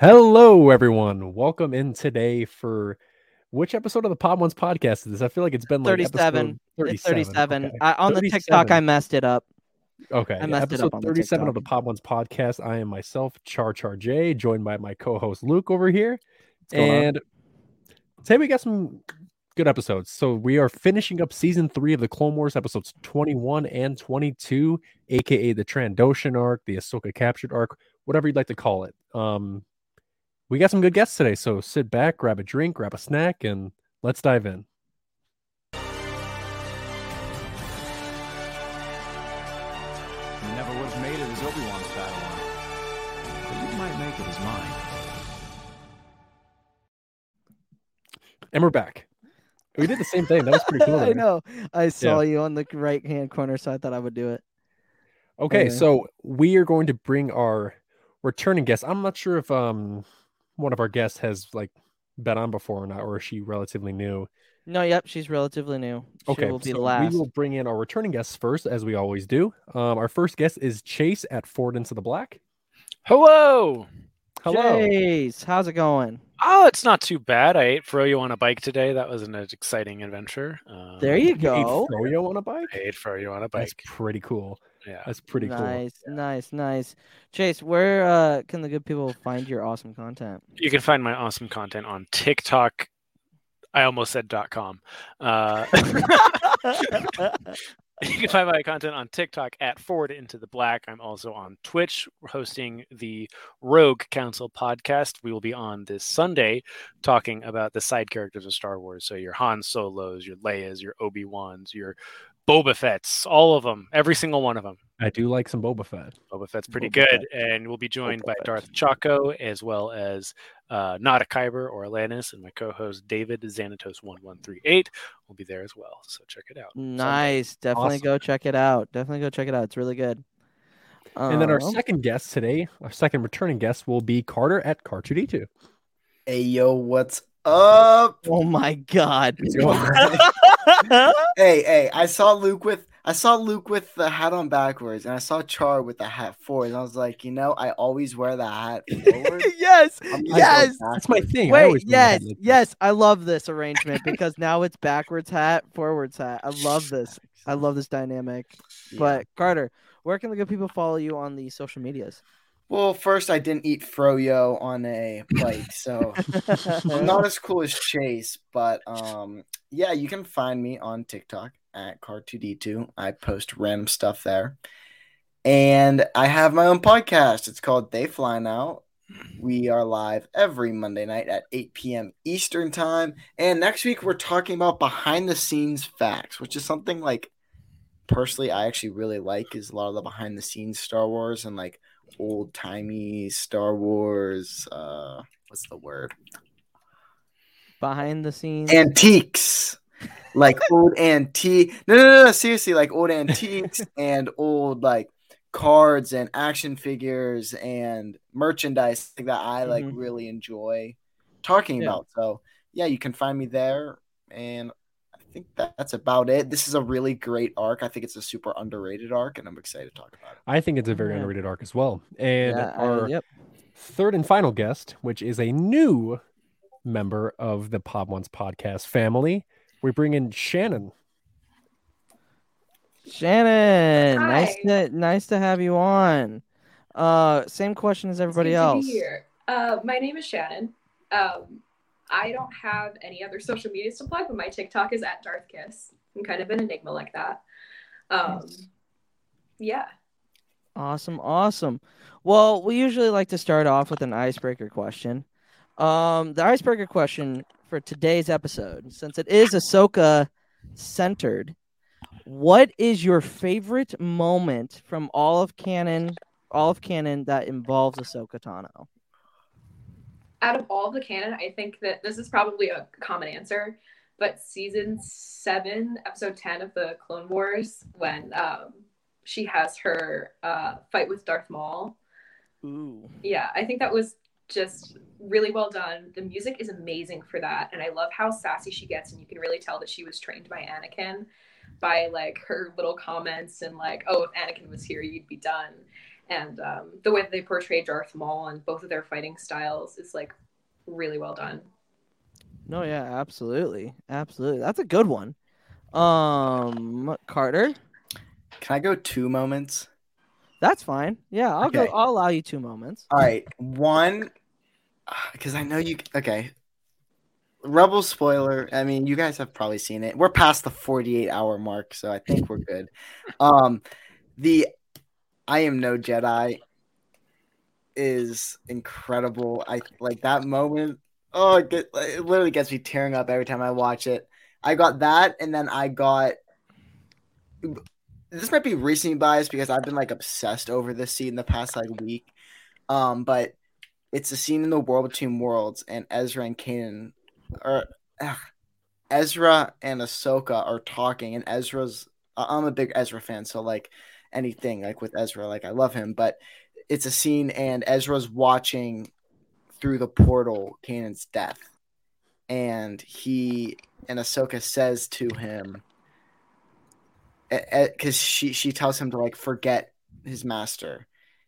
Hello, everyone. Welcome in today for which episode of the Podwans podcast is this? I feel like it's been like 37. 37. It's 37. Okay. I, on the TikTok, I messed it up. Okay, I messed it episode up on the 37 of the Podwans podcast. I am myself, Char Char J, joined by my co-host Luke over here. going on? And today we got some good episodes. So we are finishing up season three of the Clone Wars episodes 21 and 22, aka the Trandoshan arc, the Ahsoka captured arc, whatever you'd like to call it. Um, we got some good guests today, so sit back, grab a drink, grab a snack, and let's dive in. You never would have made it as Obi-Wan's Padawan. But you might make it as mine. And we're back. We did the same thing. That was pretty cool. I know. I saw you on the right hand corner, so I thought I would do it. Okay, Okay. so we are going to bring our returning guest. I'm not sure if um one of our guests has like been on before or not, or is she relatively new? No, yep, she's relatively new. She Okay, will be so last. we will bring in our returning guests first, as we always do. Um, our first guest is Chase at Forward into the Black. Hello. Hello. Jace, how's it going? Oh, it's not too bad. I ate froyo on a bike today. That was an exciting adventure. Um, There you go. You ate go. Froyo on a bike. I ate froyo on a That's bike. pretty cool. Yeah. That's pretty cool. nice, nice, nice. Chase, where uh, can the good people find your awesome content? You can find my awesome content on TikTok. I almost said .com. Uh, you can find my content on TikTok at Forward Into the Black. I'm also on Twitch hosting the Rogue Council podcast. We will be on this Sunday talking about the side characters of Star Wars. So your Han Solos, your Leias, your Obi Wans, your Boba Fett's, all of them, every single one of them. I do like some Boba Fett. Boba Fett's pretty Boba good, and we'll be joined Boba by Fett. Darth Chaco as well as uh, not a Kyber or Atlantis, and my co-host David Xanatos one one three eight will be there as well. So check it out. nice. Definitely Awesome. go check it out. Definitely go check it out. It's really good. And then our Um, second guest today, our second returning guest, will be Carter at Cart2D2. Hey yo, what's up? Oh my god. hey, hey, I saw Luke with I saw Luke with the hat on backwards, and I saw Char with the hat forward. And I was like, you know, I always wear the hat forward. yes. I'm Yes. That's my thing. Wait, always wear my hat yes, like yes. I love this arrangement because now it's backwards hat, forwards hat. I love this. I love this dynamic. Yeah. But Carter, where can the good people follow you on the social medias? Well, first I didn't eat froyo on a bike, so I'm not as cool as Chase. But um, yeah, you can find me on TikTok at Cart2D2. I post random stuff there, and I have my own podcast. It's called They Fly Now. We are live every Monday night at 8 p.m. Eastern Time. And next week, we're talking about behind the scenes facts, which is something like personally I actually really like is a lot of the behind the scenes Star Wars and like old timey Star Wars. Uh, what's the word? Behind the scenes. Antiques. Like old antique. No, no, no, no, seriously, like old antiques and old like cards and action figures and merchandise that I like Mhm. really enjoy talking Yeah. about. So yeah, you can find me there, and think that's about it. This is a really great arc. I think it's a super underrated arc, and I'm excited to talk about it. I think it's a very Yeah. underrated arc as well. And Yeah, I- our yep. third and final guest, which is a new member of the Podwans podcast family, we bring in Shannon. Shannon, nice to nice to have you on. Uh, same question as everybody It's good else. To be here. Uh, my name is Shannon. Um, I don't have any other social medias to plug, but my TikTok is at Darth Kiss. I'm kind of an enigma like that. Um, yeah. Awesome, awesome. Well, we usually like to start off with an icebreaker question. Um, the icebreaker question for today's episode, since it is Ahsoka centered, what is your favorite moment from all of canon all of canon that involves Ahsoka Tano? Out of all the canon, I think that this is probably a common answer, but season seven, episode ten of the Clone Wars, when um, she has her uh, fight with Darth Maul. Ooh. Yeah, I think that was just really well done. The music is amazing for that, and I love how sassy she gets, and you can really tell that she was trained by Anakin by like her little comments and like, oh, if Anakin was here, you'd be done. And um, the way that they portray Darth Maul and both of their fighting styles is like really well done. No, yeah, absolutely, absolutely. That's a good one. Um, Carter, Can I go two moments? that's fine. Yeah, I'll Okay. go. I'll allow you two moments. All right, one, because I know you. Okay, Rebel spoiler. I mean, you guys have probably seen it. We're past the forty-eight hour mark, so I think we're good. Um, the I am no Jedi is incredible. I like that moment. Oh, it, get, it literally gets me tearing up every time I watch it. I got that, and then I got. This might be recently biased because I've been like obsessed over this scene the past like week. Um, but it's a scene in the world between worlds, and Ezra and Kanan, or ugh, Ezra and Ahsoka are talking, and Ezra's. I'm a big Ezra fan, so like anything like with Ezra, like I love him, but it's a scene, and Ezra's watching through the portal Kanan's death, and he and Ahsoka says to him, because she she tells him to like forget his master,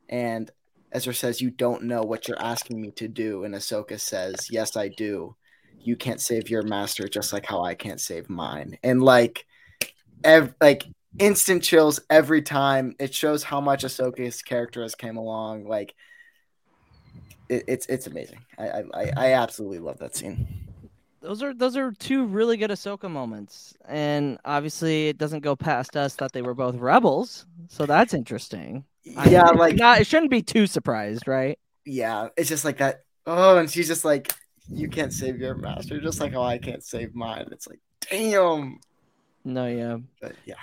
and Ezra says, "You don't know what you're asking me to do," and Ahsoka says, "Yes, I do. You can't save your master, just like how I can't save mine." And like, ev- like instant chills every time. It shows how much Ahsoka's character has came along. Like, it, it's it's amazing. I, I I- I absolutely love that scene. Those are those are two really good Ahsoka moments, and obviously it doesn't go past us that they were both rebels, so that's interesting. I Yeah, mean, like not it shouldn't be too surprised, right? yeah, it's just like that. Oh, and she's just like, "You can't save your master, just like how I can't save mine." It's like, damn. No, yeah. But yeah.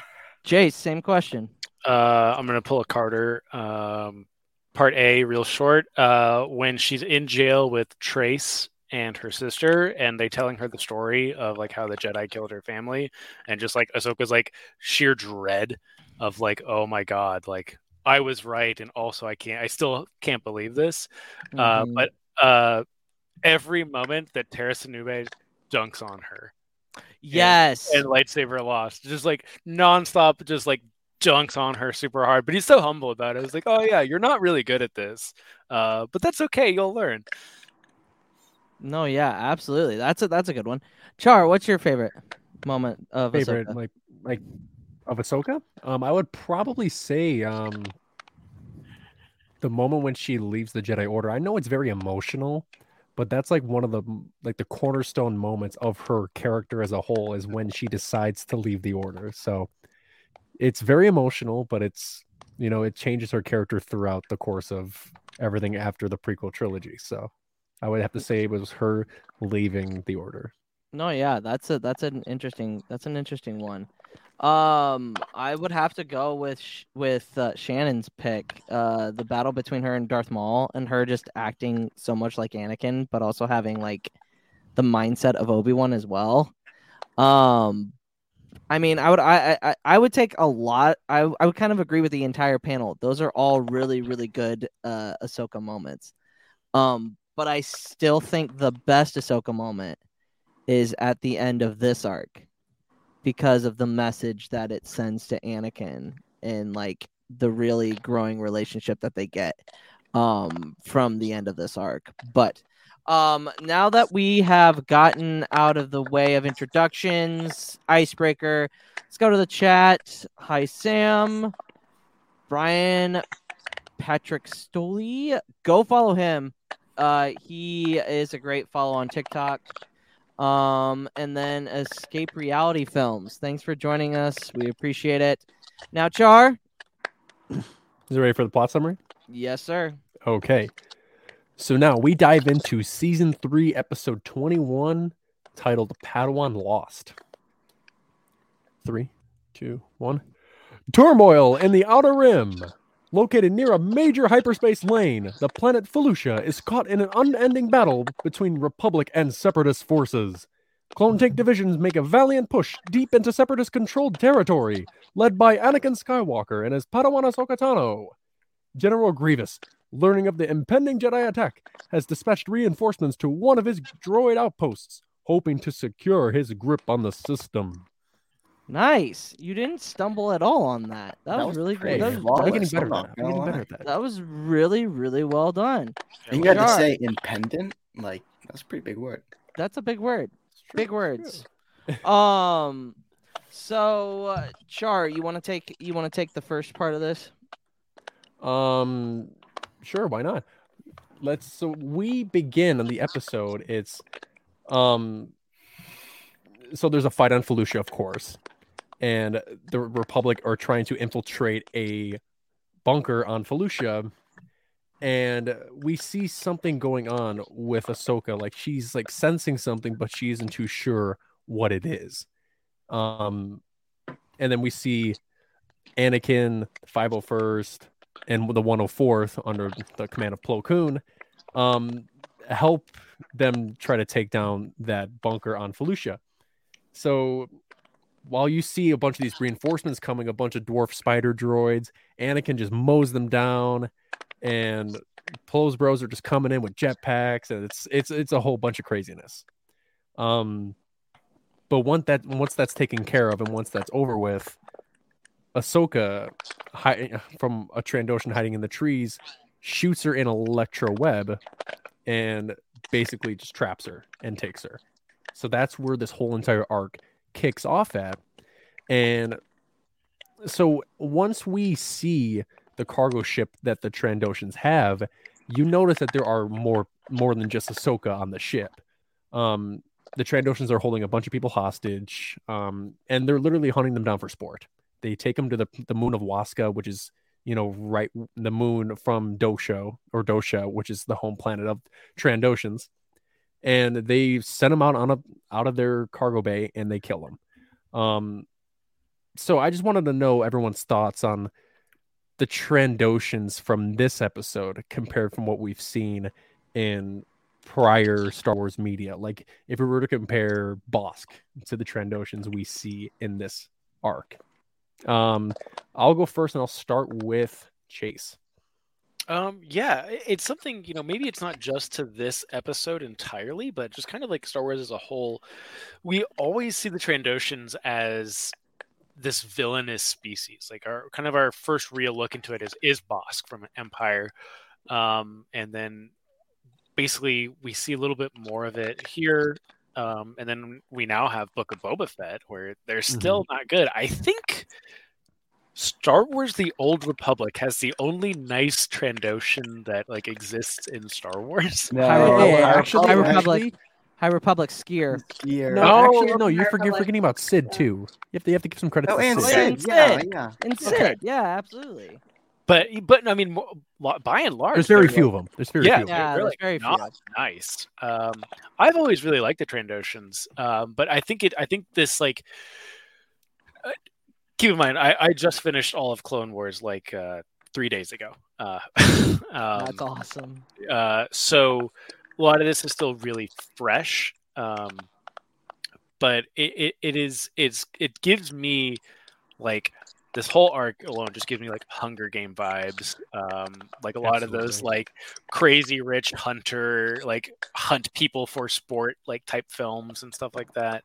Jace, same question. Uh, I'm gonna pull a Carter. Um, part A, real short. Uh, when she's in jail with Trace and her sister, and they telling her the story of like how the Jedi killed her family, and just like Ahsoka's like sheer dread of like, oh my god, like I was right, and also I can't, I still can't believe this. Uh, Mhm. but uh, every moment that Tera Sinube dunks on her yes, and lightsaber lost, just like nonstop, just like dunks on her super hard. But he's so humble about it. It's like, oh yeah, you're not really good at this, uh, but that's okay. You'll learn. no, yeah, absolutely. That's a that's a good one. Char, what's your favorite moment of favorite Ahsoka? like like of Ahsoka. Um, I would probably say um the moment when she leaves the Jedi Order. I know it's very emotional, but that's like one of the like the cornerstone moments of her character as a whole is when she decides to leave the Order. So it's very emotional, but it's you know it changes her character throughout the course of everything after the prequel trilogy. So I would have to say it was her leaving the Order. No, yeah, that's a that's an interesting that's an interesting one. Um, I would have to go with with uh, Shannon's pick. Uh, the battle between her and Darth Maul, and her just acting so much like Anakin, but also having like the mindset of Obi Wan as well. Um, I mean, I would I, I I would take a lot. I I would kind of agree with the entire panel. Those are all really really good uh Ahsoka moments. Um, but I still think the best Ahsoka moment is at the end of this arc because of the message that it sends to Anakin and like the really growing relationship that they get um from the end of this arc. But um now that we have gotten out of the way of introductions, icebreaker, let's go to the chat. Hi Sam, Brian, Patrick Stoley. Go follow him. Uh he is a great follow on TikTok. Um, and then Escape Reality Films. Thanks for joining us. We appreciate it. Now, Char. Is it ready for the plot summary? Yes, sir. Okay. So now we dive into season three, episode 21, titled Padawan Lost. Three, two, one. Turmoil in the Outer Rim. Located near a major hyperspace lane, the planet Felucia is caught in an unending battle between Republic and Separatist forces. Clone tank divisions make a valiant push deep into Separatist controlled territory, led by Anakin Skywalker and his Padawan Ahsoka Tano. General Grievous, learning of the impending Jedi attack, has dispatched reinforcements to one of his droid outposts, hoping to secure his grip on the system. Nice. You didn't stumble at all on that. That, That was, was really great. good. That was, I'm getting better at that. I'm getting better at that. that was really, really well done. And you had to Sure. say impendent. Like that's a pretty big word. That's a big word. True, Big it's true. words. um so uh, Char, you want to take you want to take the first part of this? Um, sure, why not? Let's. So we begin on the episode. It's, um, so there's a fight on Felucia, of course, and the Republic are trying to infiltrate a bunker on Felucia, and we see something going on with Ahsoka. Like she's like sensing something, but she isn't too sure what it is. Um, and then we see Anakin, 501st, and the 104th under the command of Plo Koon um, help them try to take down that bunker on Felucia. So while you see a bunch of these reinforcements coming, a bunch of dwarf spider droids, Anakin just mows them down, and Plo's bros are just coming in with jetpacks, and it's it's it's a whole bunch of craziness. Um, but once that once that's taken care of, and once that's over with, Ahsoka, hi- from a Trandoshan hiding in the trees, shoots her in electro web, and basically just traps her and takes her. So that's where this whole entire arc kicks off at. And so once we see the cargo ship that the Trandoshans have, you notice that there are more more than just Ahsoka on the ship. Um, the Trandoshans are holding a bunch of people hostage, um, and they're literally hunting them down for sport. They take them to the the moon of Wasskah, which is you know right the moon from Dosho or Dosha, which is the home planet of Trandoshans, and they send them out on a out of their cargo bay and they kill them. Um, so I just wanted to know everyone's thoughts on the Trandoshans from this episode compared from what we've seen in prior Star Wars media. Like if we were to compare Bosk to the Trandoshans we see in this arc. Um, I'll go first and I'll start with Chase. Um, yeah, it's something, you know, maybe it's not just to this episode entirely, but just kind of like Star Wars as a whole. We always see the Trandoshans as this villainous species. Like our kind of our first real look into it is is Bosk from Empire. Um, and then basically we see a little bit more of it here. Um, and then we now have Book of Boba Fett, where they're still not good. I think Star Wars: The Old Republic has the only nice Trandoshan that like exists in Star Wars. No, High, Oh, Republic- actually- High Republic, actually- High Republic Sskeer. Here. No, No, actually, no. You're, High for, you're Republic. forgetting about Cid too. You have to you have to give some credit Oh, to and Cid. yeah, Cid. and Yeah, Cid. yeah. And Okay. Yeah, absolutely. But but I mean, by and large, There's very they're, few of them. There's very Yeah. few. Yeah, really there's very few. nice. Um, I've always really liked the Trandoshans, um, but I think it. I think this like. Keep in mind, I, I just finished all of Clone Wars like uh, three days ago. Uh, um, That's awesome. uh, so a lot of this is still really fresh um, but it, it, it is it's it gives me like this whole arc alone just gives me like hunger game vibes um, like a lot of those like crazy rich hunter like hunt people for sport like type films and stuff like that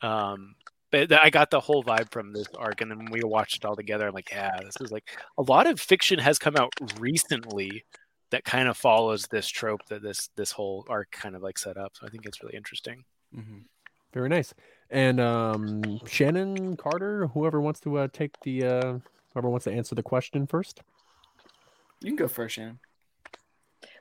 um, but I got the whole vibe from this arc, and then we watched it all together, I'm like, yeah, this is like a lot of fiction has come out recently that kind of follows this trope that this this whole arc kind of like set up. So I think it's really interesting. Mhm. Very nice. And um, Shannon Carter, whoever wants to uh, take the uh, whoever wants to answer the question first. You can go first, Shannon.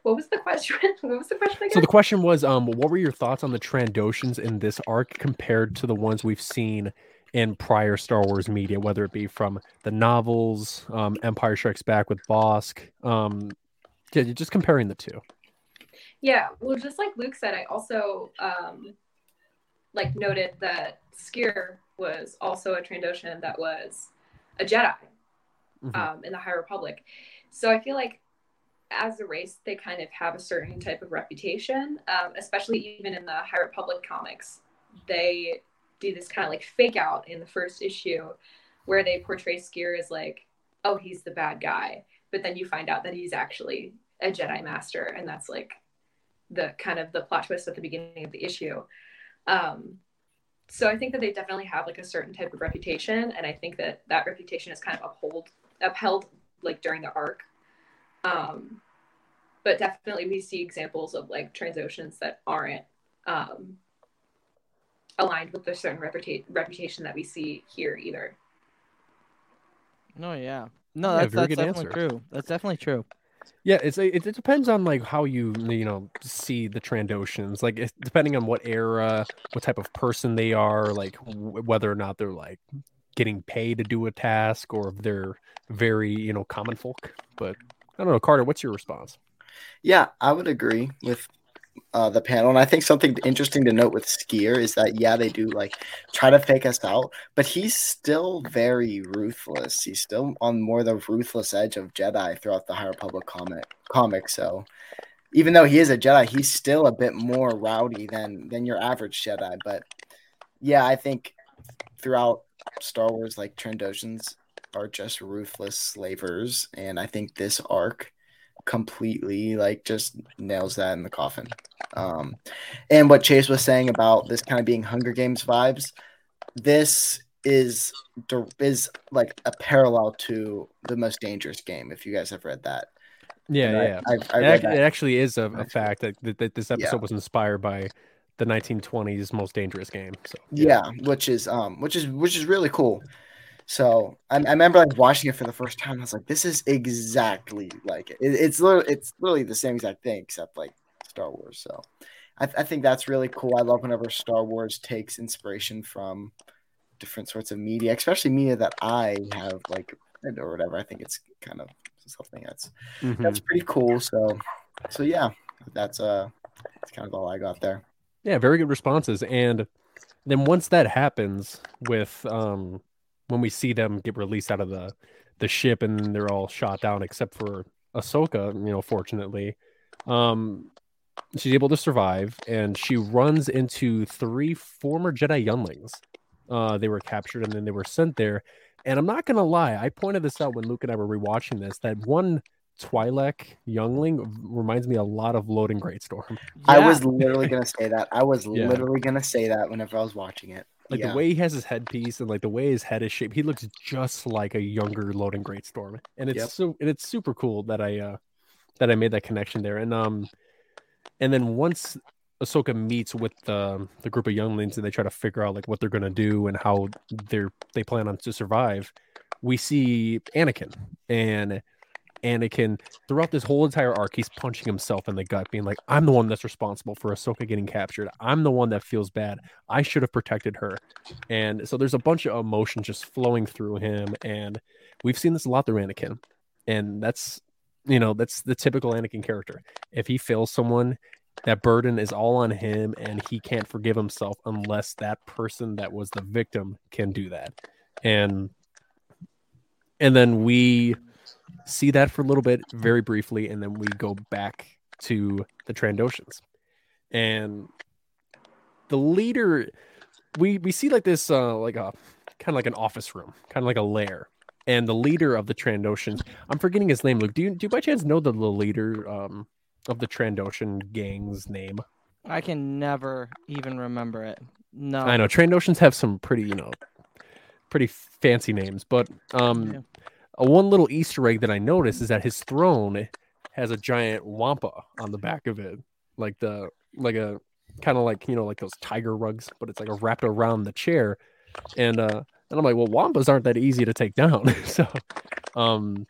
What was the question? What was the question again? So the question was, um, what were your thoughts on the Trandoshans in this arc compared to the ones we've seen in prior Star Wars media, whether it be from the novels, um, Empire Strikes Back with Bosk, um, yeah, just comparing the two. Yeah, well, just like Luke said, I also um, like noted that Sskeer was also a Trandoshan that was a Jedi. Mhm. um, in the High Republic. So I feel like as a race, they kind of have a certain type of reputation, um, especially even in the High Republic comics. They do this kind of like fake out in the first issue where they portray Sskeer as like, oh, he's the bad guy. But then you find out that he's actually a Jedi Master. And that's like the kind of the plot twist at the beginning of the issue. Um, so I think that they definitely have like a certain type of reputation. And I think that that reputation is kind of uphold, upheld like during the arc. Um, but definitely we see examples of like Trandoshans that aren't um, aligned with the certain reputa- reputation that we see here either. No, yeah. No, that's, very that's definitely answer. true. That's definitely true. Yeah, it's it, it depends on like how you you know see the Trandoshans. Like it's depending on what era, what type of person they are, like w- whether or not they're like getting paid to do a task or if they're very you know common folk. But I don't know, Carter. What's your response? Yeah, I would agree with uh, the panel, and I think something interesting to note with Sskeer is that yeah, they do like try to fake us out, but he's still very ruthless. He's still on more the ruthless edge of Jedi throughout the High Republic comic. Comic, so even though he is a Jedi, he's still a bit more rowdy than than your average Jedi. But yeah, I think throughout Star Wars, like Trandoshans are just ruthless slavers, and I think this arc completely like just nails that in the coffin. Um, and what Chase was saying about this kind of being Hunger Games vibes, this is is like a parallel to the most dangerous game. If you guys have read that, Yeah, And yeah. I, I It, read ac- that. it actually is a, a fact that, that, that this episode Yeah. was inspired by the 1920s most dangerous game. So yeah which is um which is which is really cool so I, I remember like watching it for the first time i was like this is exactly like it, It- it's literally it's literally the same exact thing except like star wars so I, I think that's really cool i love whenever star wars takes inspiration from different sorts of media especially media that i have like or whatever i think it's kind of something that's Mhm. that's pretty cool so so yeah that's uh that's kind of all i got there Yeah, very good responses. And then once that happens with um when we see them get released out of the the ship and they're all shot down except for Ahsoka, you know, fortunately. Um she's able to survive and she runs into three former Jedi younglings. Uh they were captured and then they were sent there. And I'm not gonna lie, I pointed this out when Luke and I were rewatching this that one Twi'lek youngling reminds me a lot of Loden Greatstorm. I Yeah. was literally gonna say that. I was Yeah. literally gonna say that whenever I was watching it. Like yeah. the way he has his headpiece and like the way his head is shaped, he looks just like a younger Loden Greatstorm. and it's Yep. so and it's super cool that I uh that I made that connection there. And um, and then once Ahsoka meets with the the group of younglings and they try to figure out like what they're gonna do and how they're they plan on to survive, we see Anakin and Anakin throughout this whole entire arc, he's punching himself in the gut, being like, "I'm the one that's responsible for Ahsoka getting captured. I'm the one that feels bad. I should have protected her." And so there's a bunch of emotion just flowing through him, and we've seen this a lot through Anakin, and that's you know that's the typical Anakin character. If he fails someone, that burden is all on him, and he can't forgive himself unless that person that was the victim can do that. And and then we see that for a little bit, very briefly, and then we go back to the Trandoshans. And the leader, we we see like this, uh, like a kind of like an office room, kind of like a lair. And the leader of the Trandoshans, I'm forgetting his name. Luke, do you do you by chance know the, the leader um, of the Trandoshan gang's name? I can never even remember it. No. I know Trandoshans have some pretty, you know, pretty fancy names, but um, Yeah. A one little Easter egg that I noticed is that his throne has a giant wampa on the back of it, like the like a kind of like you know like those tiger rugs, but it's like wrapped around the chair, and uh, and I'm like, well, wampas aren't that easy to take down, so um.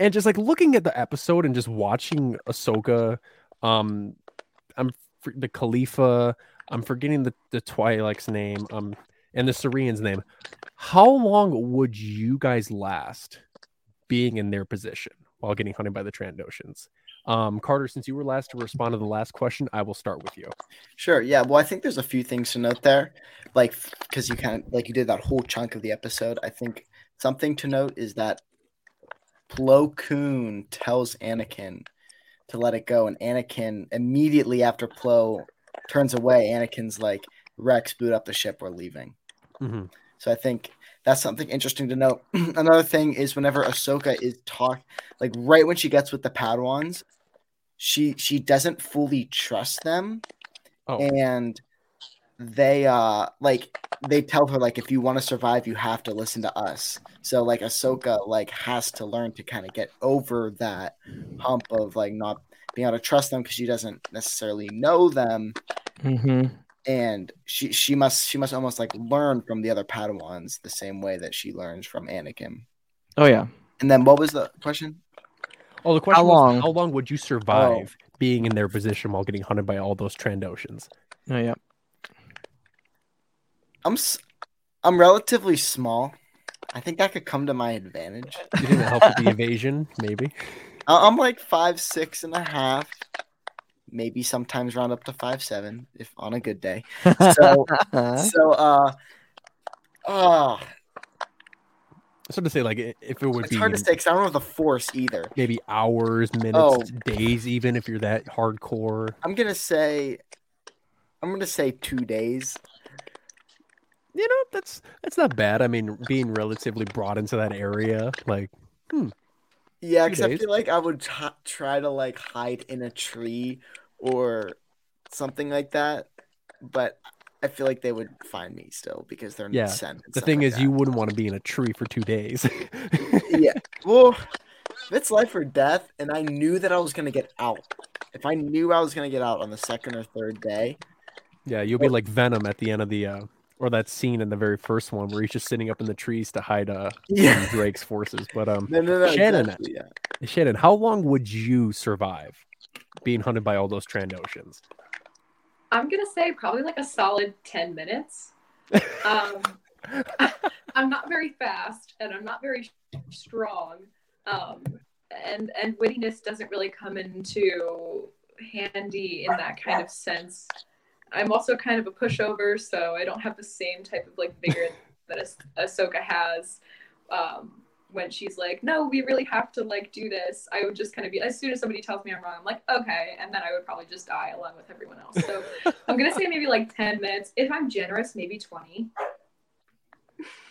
And just like looking at the episode and just watching Ahsoka, um, I'm the Kalifa, I'm forgetting the the Twi'lek's name, um, and the Syrian's name. How long would you guys last being in their position while getting hunted by the Trandoshans? Um, Carter, since you were last to respond to the last question, I will start with you. Sure. Yeah. Well, I think there's a few things to note there, like because you kind of like you did that whole chunk of the episode. I think something to note is that Plo Koon tells Anakin to let it go, and Anakin immediately after Plo turns away, Anakin's like, "Rex, boot up the ship. We're leaving." Mhm. So I think that's something interesting to note. Another thing is whenever Ahsoka is talk, like right when she gets with the Padawans, she she doesn't fully trust them, Oh. and they uh like they tell her like if you want to survive, you have to listen to us. So like Ahsoka like has to learn to kind of get over that hump of like not being able to trust them because she doesn't necessarily know them Mm-hmm. And she she must she must almost like learn from the other Padawans the same way that she learns from Anakin. Oh yeah. And then what was the question? Oh, the question was, long? how long would you survive being in their position while getting hunted by all those Trandoshans? Oh yeah. I'm s- I'm relatively small. I think that could come to my advantage. You think that help with the evasion? Maybe. I'm like five six and a half, maybe sometimes round up to five seven if on a good day. So so uh uh So to say, like, if it would it's be hard to say because I don't know the force either. maybe hours, minutes, Oh. days, even if you're that hardcore. I'm gonna say I'm gonna say two days. You know, that's that's not bad. I mean, being relatively brought into that area, like, Yeah, because I feel like I would t- try to like hide in a tree or something like that, but I feel like they would find me still because they're Yeah, sent. the thing like is, that. you wouldn't want to be in a tree for two days. yeah. Well, if it's life or death, and I knew that I was gonna get out. If I knew I was gonna get out on the second or third day, yeah, you'll be like Venom at the end of the, uh, or that scene in the very first one where he's just sitting up in the trees to hide uh yeah. Drake's forces. But um, No, no, no. Shannon, exactly, yeah. Shannon, how long would you survive being hunted by all those Trandoshans? I'm gonna say probably like a solid 10 minutes. Um, I'm not very fast and I'm not very strong. Um, and and wittiness doesn't really come into handy in that kind of sense. I'm also kind of a pushover, so I don't have the same type of like vigor that Ah- Ahsoka has. Um, when she's like, "No, we really have to like do this," I would just kind of be. As soon as somebody tells me I'm wrong, I'm like, "Okay," and then I would probably just die along with everyone else. So I'm gonna say maybe like ten minutes. If I'm generous, maybe twenty.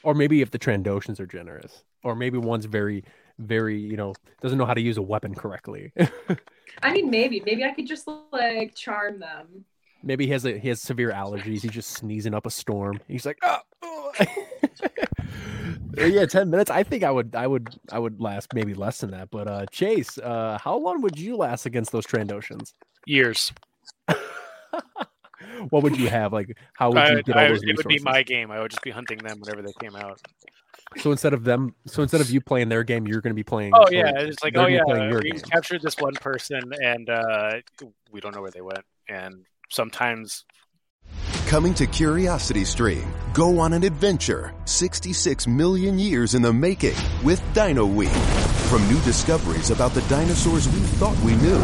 Or maybe if the Trandoshans are generous, or maybe one's very, very, you know, doesn't know how to use a weapon correctly. I mean, maybe, maybe I could just like charm them. maybe he has a, he has severe allergies. He's just sneezing up a storm. He's like, oh, oh." yeah, ten minutes. I think I would, I would, I would last maybe less than that. But uh, Chase, uh, how long would you last against those Trandoshans? Years. what would you have? Like, how would you I, get all I- those it would be my game. I would just be hunting them whenever they came out. So instead of them, so instead of you playing their game, you're going to be playing. Oh yeah, it's like oh yeah, be playing your we game. captured this one person and uh, we don't know where they went. And sometimes Coming to Curiosity Stream, go on an adventure 66 million years in the making with Dino Week. From new discoveries about the dinosaurs we thought we knew,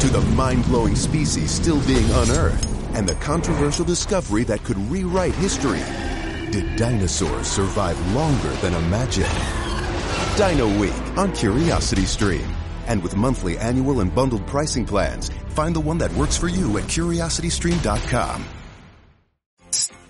to the mind-blowing species still being unearthed, and the controversial discovery that could rewrite history. Did dinosaurs survive longer than imagined? Dino Week on Curiosity Stream. And with monthly, annual, and bundled pricing plans, find the one that works for you at curiositystream.com.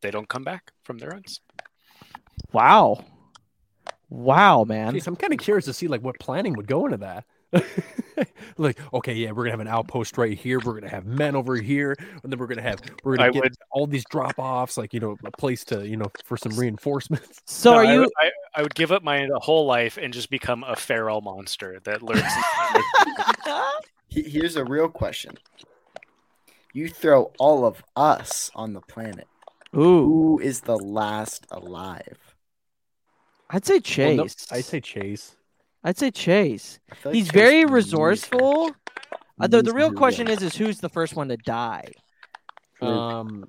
They don't come back from their runs. Wow. Wow, man. Chase, I'm kind of curious to see like what planning would go into that. like, okay, yeah, we're gonna have an outpost right here. We're gonna have men over here, and then we're gonna have we're gonna I get would- all these drop offs, like you know, a place to you know for some reinforcements. So No, are you would- I, I would give up my whole life and just become a feral monster that lurks. Here's a real question. You throw all of us on the planet. Ooh. Who is the last alive? I'd say Well, no, Chase. I'd say Chase. I'd say Chase. Like He's Chase very resourceful. Uh, the, the real question that. is is who's the first one to die? Um,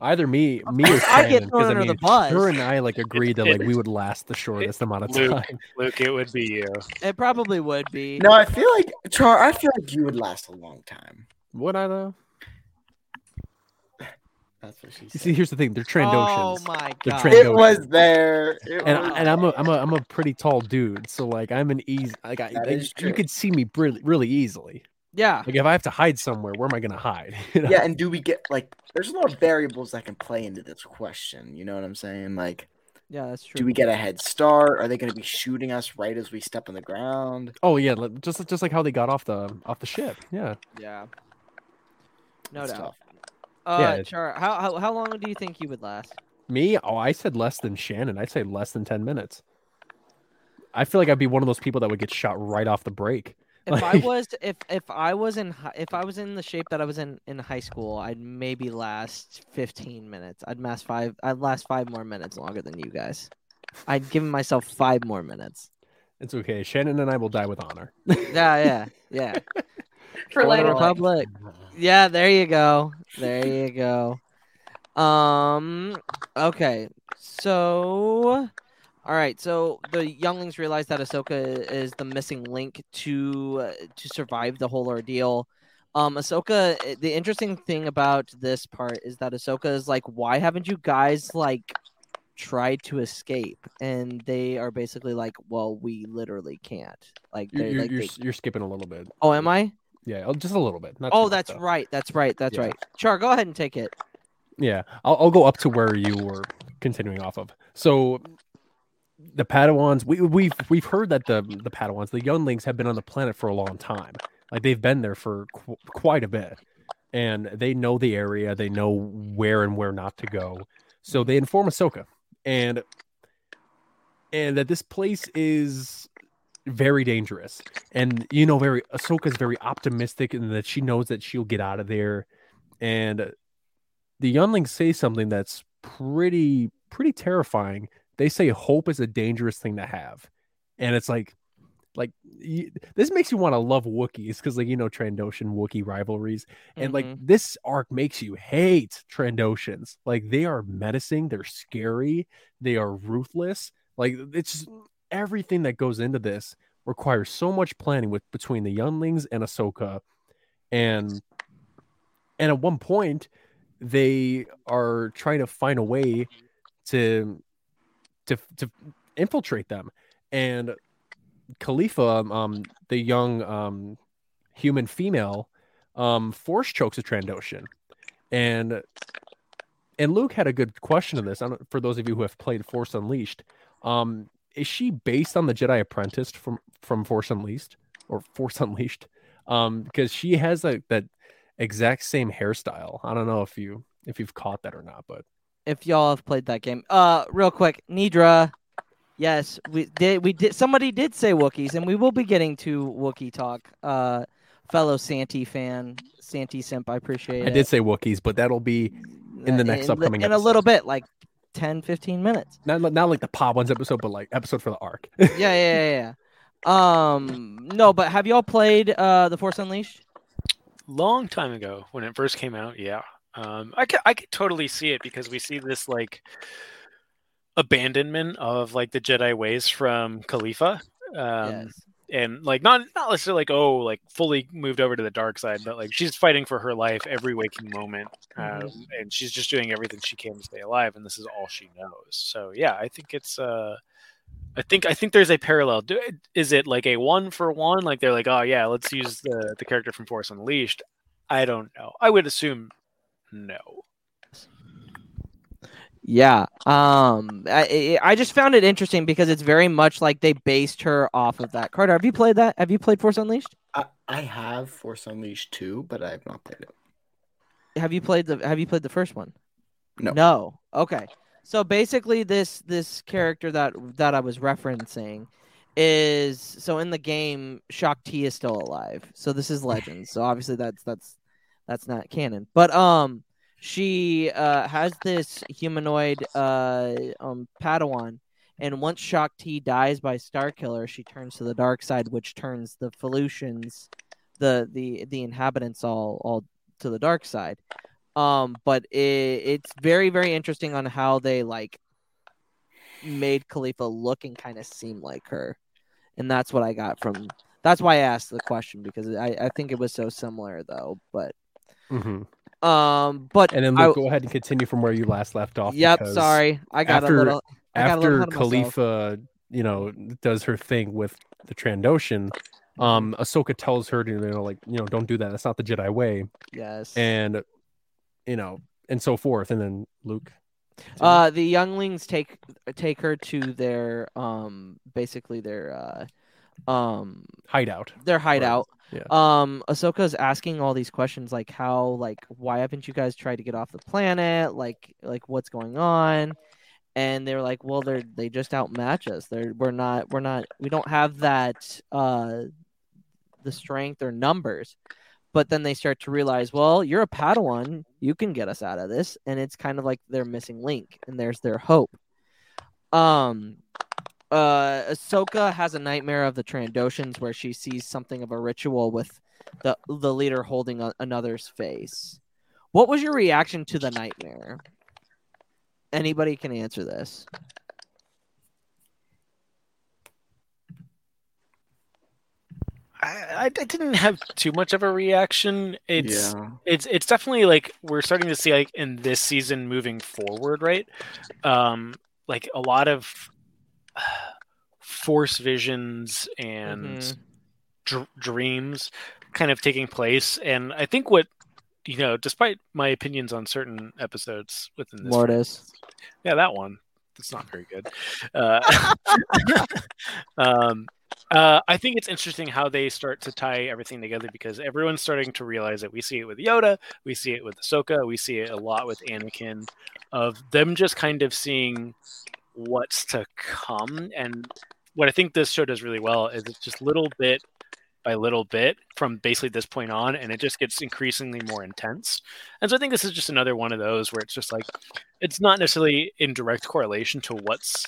either me, me or I get Shannon, 'cause, thrown I under mean, the bus. her and I like agreed that like we would last the shortest amount of Luke. time. Luke, it would be you. It probably would be. No, I feel like Char. I feel like you would last a long time. Would I though? That's what she You said. see, here's the thing: they're Oh Trandoshans, my They're god. It was there. It and was I, and I'm a I'm a I'm a pretty tall dude, so like I'm an easy like, I, That like, true. you could see me really really easily. yeah. Like if I have to hide somewhere, where am I gonna hide? You know? yeah, and do we get like? There's a lot of variables that can play into this question. You know what I'm saying? Like, Yeah, that's true. do we get a head start? Are they going to be shooting us right as we step on the ground? Oh yeah, just just like how they got off the off the ship. Yeah. Yeah. No It's doubt. tough. Uh, Yeah. Char, how, how how long do you think you would last? Me? Oh, I said less than Shannon. I'd say less than ten minutes. I feel like I'd be one of those people that would get shot right off the break. If I was if if I was in if I was in the shape that I was in in high school, I'd maybe last 15 minutes. I'd last five. I'd last five more minutes longer than you guys. I'd give myself five more minutes. It's okay. Shannon and I will die with honor. Yeah, yeah, yeah. For For later. Republic. Yeah, there you go. There you go. Um. Okay. So. All right. So the younglings realize that Ahsoka is the missing link to uh, to survive the whole ordeal. Um, Ahsoka. The interesting thing about this part is that Ahsoka is like, "Why haven't you guys like tried to escape?" And they are basically like, "Well, we literally can't." Like, You're they're like, you're, they- you're skipping a little bit. "Oh, am I?" Yeah, oh, just a little bit. Oh, that's though. right. That's right. That's Yeah. right. Char, go ahead and take it. Yeah, I'll, I'll go up to where you were continuing off of. So the Padawans, we, we've we've heard that the the Padawans, the younglings, have been on the planet for a long time. Like they've been there for qu- quite a bit, and they know the area. They know where and where not to go. So they inform Ahsoka, and and that this place is very dangerous. And you know, very Ahsoka's very optimistic, and that she knows that she'll get out of there. And the younglings say something that's pretty pretty terrifying. They say hope is a dangerous thing to have, and it's like, like this makes you want to love Wookiees because, like you know, Trandoshan Wookiee rivalries, and like Mhm. this arc makes you hate Trandoshans. Like they are menacing, they're scary, they are ruthless. Like it's everything that goes into this requires so much planning with between the younglings and Ahsoka, and and at one point they are trying to find a way to to to infiltrate them. And Kalifa um the young um human female um force chokes a trandoshan. And and luke had a good question on this. I don't, for those of you who have played force unleashed um is she based on the jedi apprentice from from force unleashed or force unleashed um because she has like that exact same hairstyle i don't know if you if you've caught that or not but If y'all have played that game, uh, real quick, Nidra. Yes, we did. We did. Somebody did say Wookiees, and we will be getting to Wookiee talk. Uh, fellow Santi fan, Santi simp, I appreciate i it. did say wookiees but that'll be in the next li- upcoming in a little bit, like 10, 15 minutes. not not like the Podwans episode but like episode for the arc yeah, yeah, yeah, yeah. Um, no, but have y'all played uh the Force Unleashed? long time ago when it first came out yeah um i could i could totally see it because we see this like abandonment of like the jedi ways from Kalifa um yes. And like not not necessarily like oh like fully moved over to the dark side but like she's fighting for her life every waking moment um, and she's just doing everything she can to stay alive and this is all she knows so yeah i think it's uh I think I think there's a parallel. Do, is it like a one for one? Like they're like, oh yeah, let's use the the character from Force Unleashed. I don't know. I would assume no. Yeah. Um, I I just found it interesting because it's very much like they based her off of that. Carter, have you played that? Have you played Force Unleashed? I, I have Force Unleashed 2, but I have not played it. Have you played the Have you played the first one? No. No. Okay. So basically, this this character that that I was referencing is so in the game, Shaak Ti is still alive. So this is Legends. so obviously that's that's that's not canon. But um, she uh has this humanoid uh um Padawan, And once Shaak Ti dies by Starkiller, she turns to the dark side, which turns the Felucians, the the the inhabitants all all to the dark side. Um, but it, it's very very interesting on how they like made Kalifa look and kind of seem like her, and that's what I got from. That's why I asked the question because I I think it was so similar though, but Mhm. Um, but And then I- Luke, go ahead and continue from where you last left off. Yep, sorry, I got after- a little. I got a little after myself. Kalifa, you know, does her thing with the Trandoshan, um, Ahsoka tells her to, you know, like, you know, don't do that. That's not the Jedi way, Yes. and you know, and so forth. And then Luke, Uh, the younglings take take her to their um basically their uh um hideout. their hideout. yeah. Um, Ahsoka's asking all these questions like how like why haven't you guys tried to get off the planet? Like like what's going on? And they were like, well, they're they just outmatch us. They're we're not we're not we don't have that uh the strength or numbers. But then they start to realize, well, you're a Padawan, you can get us out of this, and it's kind of like their missing link, and there's their hope. Um, uh, Ahsoka has a nightmare of the Trandoshans where she sees something of a ritual with the the leader holding a, another's face. What was your reaction to the nightmare? Anybody can answer this. I, I didn't have too much of a reaction. It's yeah. it's it's definitely like we're starting to see like in this season moving forward, right? Um, like a lot of force visions and Mhm. dr- dreams kind of taking place, and I think what you know, despite my opinions on certain episodes within this Mortis. yeah, that one. It's not very good. Uh, um, uh, I think it's interesting how they start to tie everything together because everyone's starting to realize that we see it with Yoda, we see it with Ahsoka, we see it a lot with Anakin, of them just kind of seeing what's to come. And what I think this show does really well is it's just little bit by little bit from basically this point on, and it just gets increasingly more intense. And so I think this is just another one of those where it's just like it's not necessarily in direct correlation to what's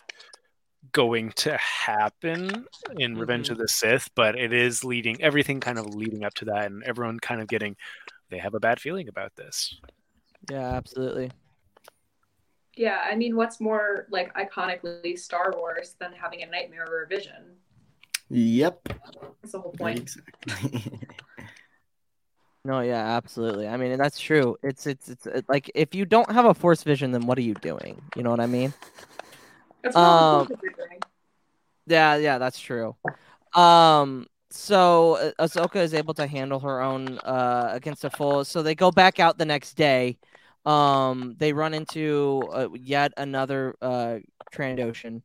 going to happen in mm-hmm. Revenge of the Sith, but it is leading everything kind of leading up to that, and everyone kind of getting they have a bad feeling about this. Yeah, absolutely. Yeah, I mean, what's more like iconically Star Wars than having a nightmare or a vision? Yep. That's the whole point. Exactly. No, yeah, absolutely. I mean, that's true. It's it's it's it, like if you don't have a force vision, then what are you doing? You know what I mean? That's Um, the cool kids are doing. Yeah, yeah, that's true. Um, so uh, Ahsoka is able to handle her own uh against a full. So they go back out the next day. Um, they run into uh, yet another uh Trandoshan.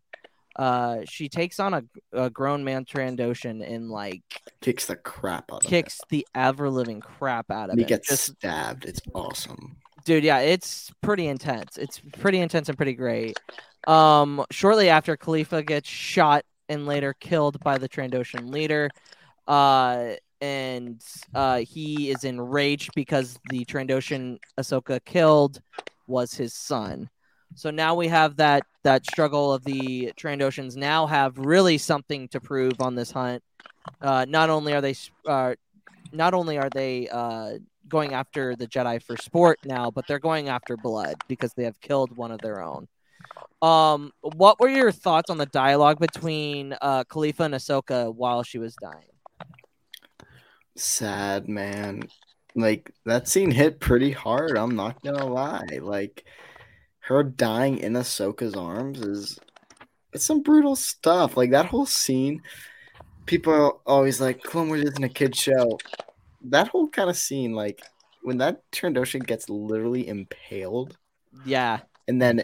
Uh, she takes on a, a grown man Trandoshan and like Kicks the crap out of kicks the ever living crap out of And he him. gets Just stabbed. It's awesome. dude yeah it's pretty intense it's pretty intense and pretty great um shortly after kalifa gets shot and later killed by the trandoshan leader uh and uh he is enraged because the trandoshan ahsoka killed was his son so now we have that that struggle of the trandoshans now have really something to prove on this hunt uh not only are they uh not only are they uh going after the Jedi for sport now, but they're going after blood because they have killed one of their own. Um, what were your thoughts on the dialogue between uh, Kalifa and Ahsoka while she was dying? Sad man. Like that scene hit pretty hard. I'm not gonna lie. Like her dying in Ahsoka's arms is it's some brutal stuff. Like that whole scene. People are always like, Clone Wars isn't a kid show. That whole kind of scene, like when that Trandoshan gets literally impaled, Yeah, and then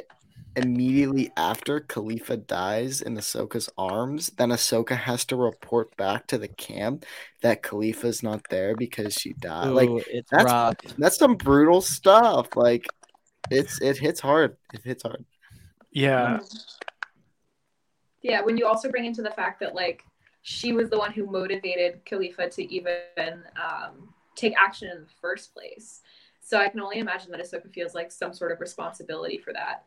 immediately after Kalifa dies in Ahsoka's arms, then Ahsoka has to report back to the camp that Kalifa's not there because she died. like Ooh, it's that's rough. that's some brutal stuff. Like it's it hits hard. It hits hard. Yeah, Mhm. Yeah, when you also bring into the fact that like she was the one who motivated Kalifa to even um, take action in the first place. So I can only imagine that Ahsoka feels like some sort of responsibility for that.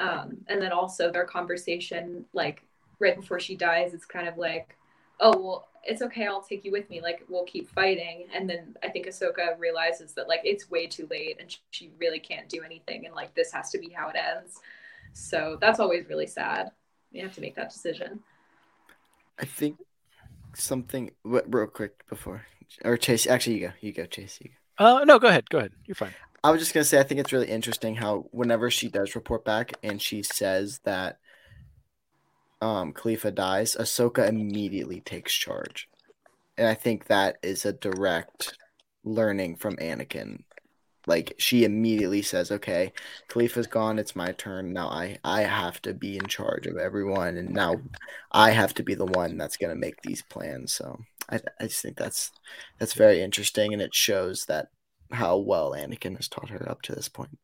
Um, and then also their conversation, like right before she dies, it's kind of like, oh well, it's okay, I'll take you with me. Like we'll keep fighting. And then I think Ahsoka realizes that like it's way too late and she really can't do anything, and like this has to be how it ends. So that's always really sad. You have to make that decision. I think something wh- real quick before or Chase. Actually, you go. You go, Chase. You go. Uh, no, go ahead. Go ahead. You're fine. I was just gonna say I think it's really interesting how whenever she does report back and she says that um Kalifa dies, Ahsoka immediately takes charge. And I think that is a direct learning from Anakin. Like she immediately says, "Okay, Kalifa's gone. It's my turn now. I I have to be in charge of everyone, and now I have to be the one that's gonna make these plans." So I I just think that's that's very interesting, and it shows that how well Anakin has taught her up to this point.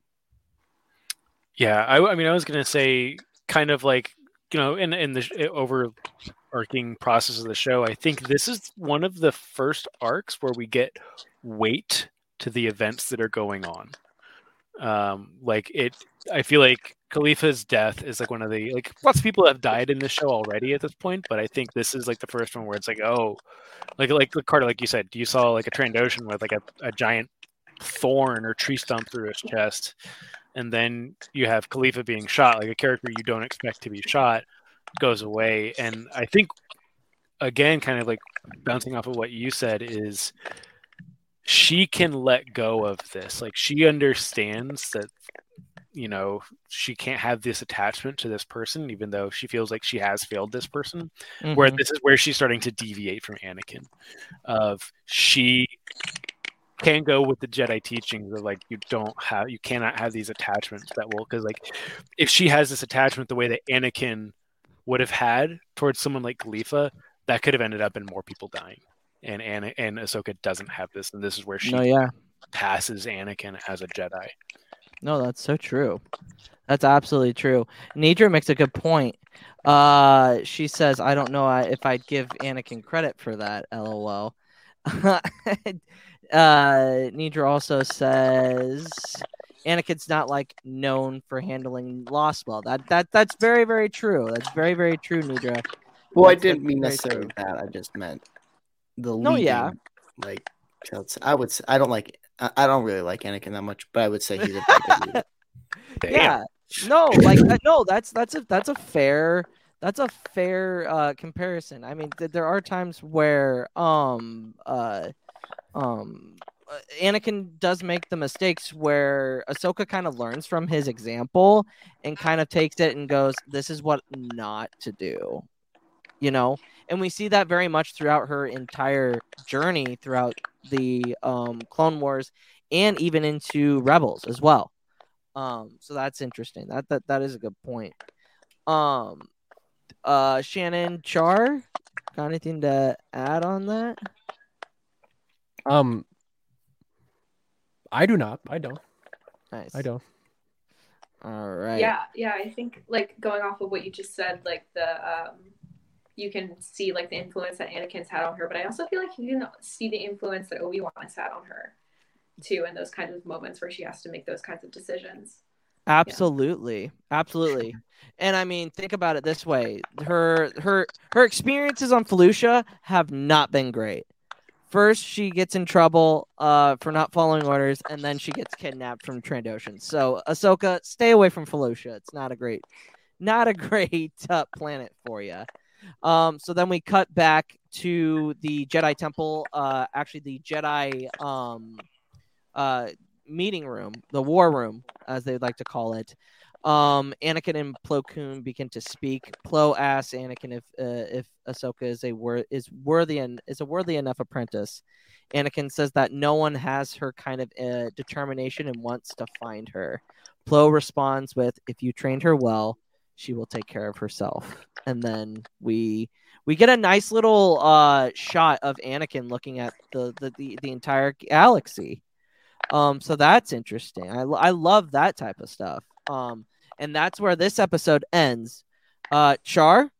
Yeah, I, I mean, I was gonna say, kind of like you know, in in the overarching process of the show, I think this is one of the first arcs where we get weight to the events that are going on. Um, like it, I feel like Kalifa's death is like one of the like lots of people have died in this show already at this point, but I think this is like the first one where it's like, oh, like like the Carter, like you said, you saw like a Trandoshan with like a, a giant thorn or tree stump through his chest, and then you have Kalifa being shot, like a character you don't expect to be shot, goes away, and I think again, kind of like bouncing off of what you said is she can let go of this. Like she understands that you know she can't have this attachment to this person even though she feels like she has failed this person where Mhm. this is where she's starting to deviate from anakin of she can go with the jedi teachings of like you don't have you cannot have these attachments that will because like if she has this attachment the way that anakin would have had towards someone like Kalifa, that could have ended up in more people dying and Anna and Ahsoka doesn't have this, and this is where she No, yeah. passes Anakin as a Jedi. No, that's so true. That's absolutely true. Nidra makes a good point. Uh, she says, "I don't know if I'd give Anakin credit for that." LOL. uh, Nidra also says, "Anakin's not like known for handling loss well." That that that's very very true. That's very very true, Nidra. Well, I didn't mean necessarily true. that. I just meant the No, yeah. like that's- I would. I don't like. I I don't really like Anakin that much, but I would say he's a pretty good. Yeah. No, like no, that's that's a that's a fair that's a fair uh comparison. I mean, th- there are times where um uh um uh, Anakin does make the mistakes where Ahsoka kind of learns from his example and kind of takes it and goes, "This is what not to do," you know. And we see that very much throughout her entire journey throughout the um, Clone Wars and even into Rebels as well. Um, so that's interesting. That that that is a good point. Um, uh, Shannon Char, got anything to add on that? Um, I do not. I don't. Nice. I don't. All right. Yeah, yeah. I think like going off of what you just said, like the um, you can see like the influence that Anakin's had on her, but I also feel like you can see the influence that Obi Wan's had on her too, in those kinds of moments where she has to make those kinds of decisions. Absolutely. Absolutely. And I mean, think about it this way. Her her her experiences on Felucia have not been great. First, she gets in trouble uh, for not following orders, and then she gets kidnapped from Trandoshan. So, Ahsoka, stay away from Felucia. It's not a great, not a great uh, planet for you. Um, so then we cut back to the Jedi Temple. Uh, actually, the Jedi um, uh, meeting room, the war room, as they'd like to call it. Um, Anakin and Plo Koon begin to speak. Plo asks Anakin if uh, if Ahsoka is a wor- is worthy and is a worthy enough apprentice. Anakin says that no one has her kind of uh, determination and wants to find her. Plo responds with, "If you trained her well, she will take care of herself." And then we we get a nice little uh, shot of Anakin looking at the the, the, the entire galaxy. Um, so that's interesting. I, I love that type of stuff. Um, and that's where this episode ends. Uh, Char,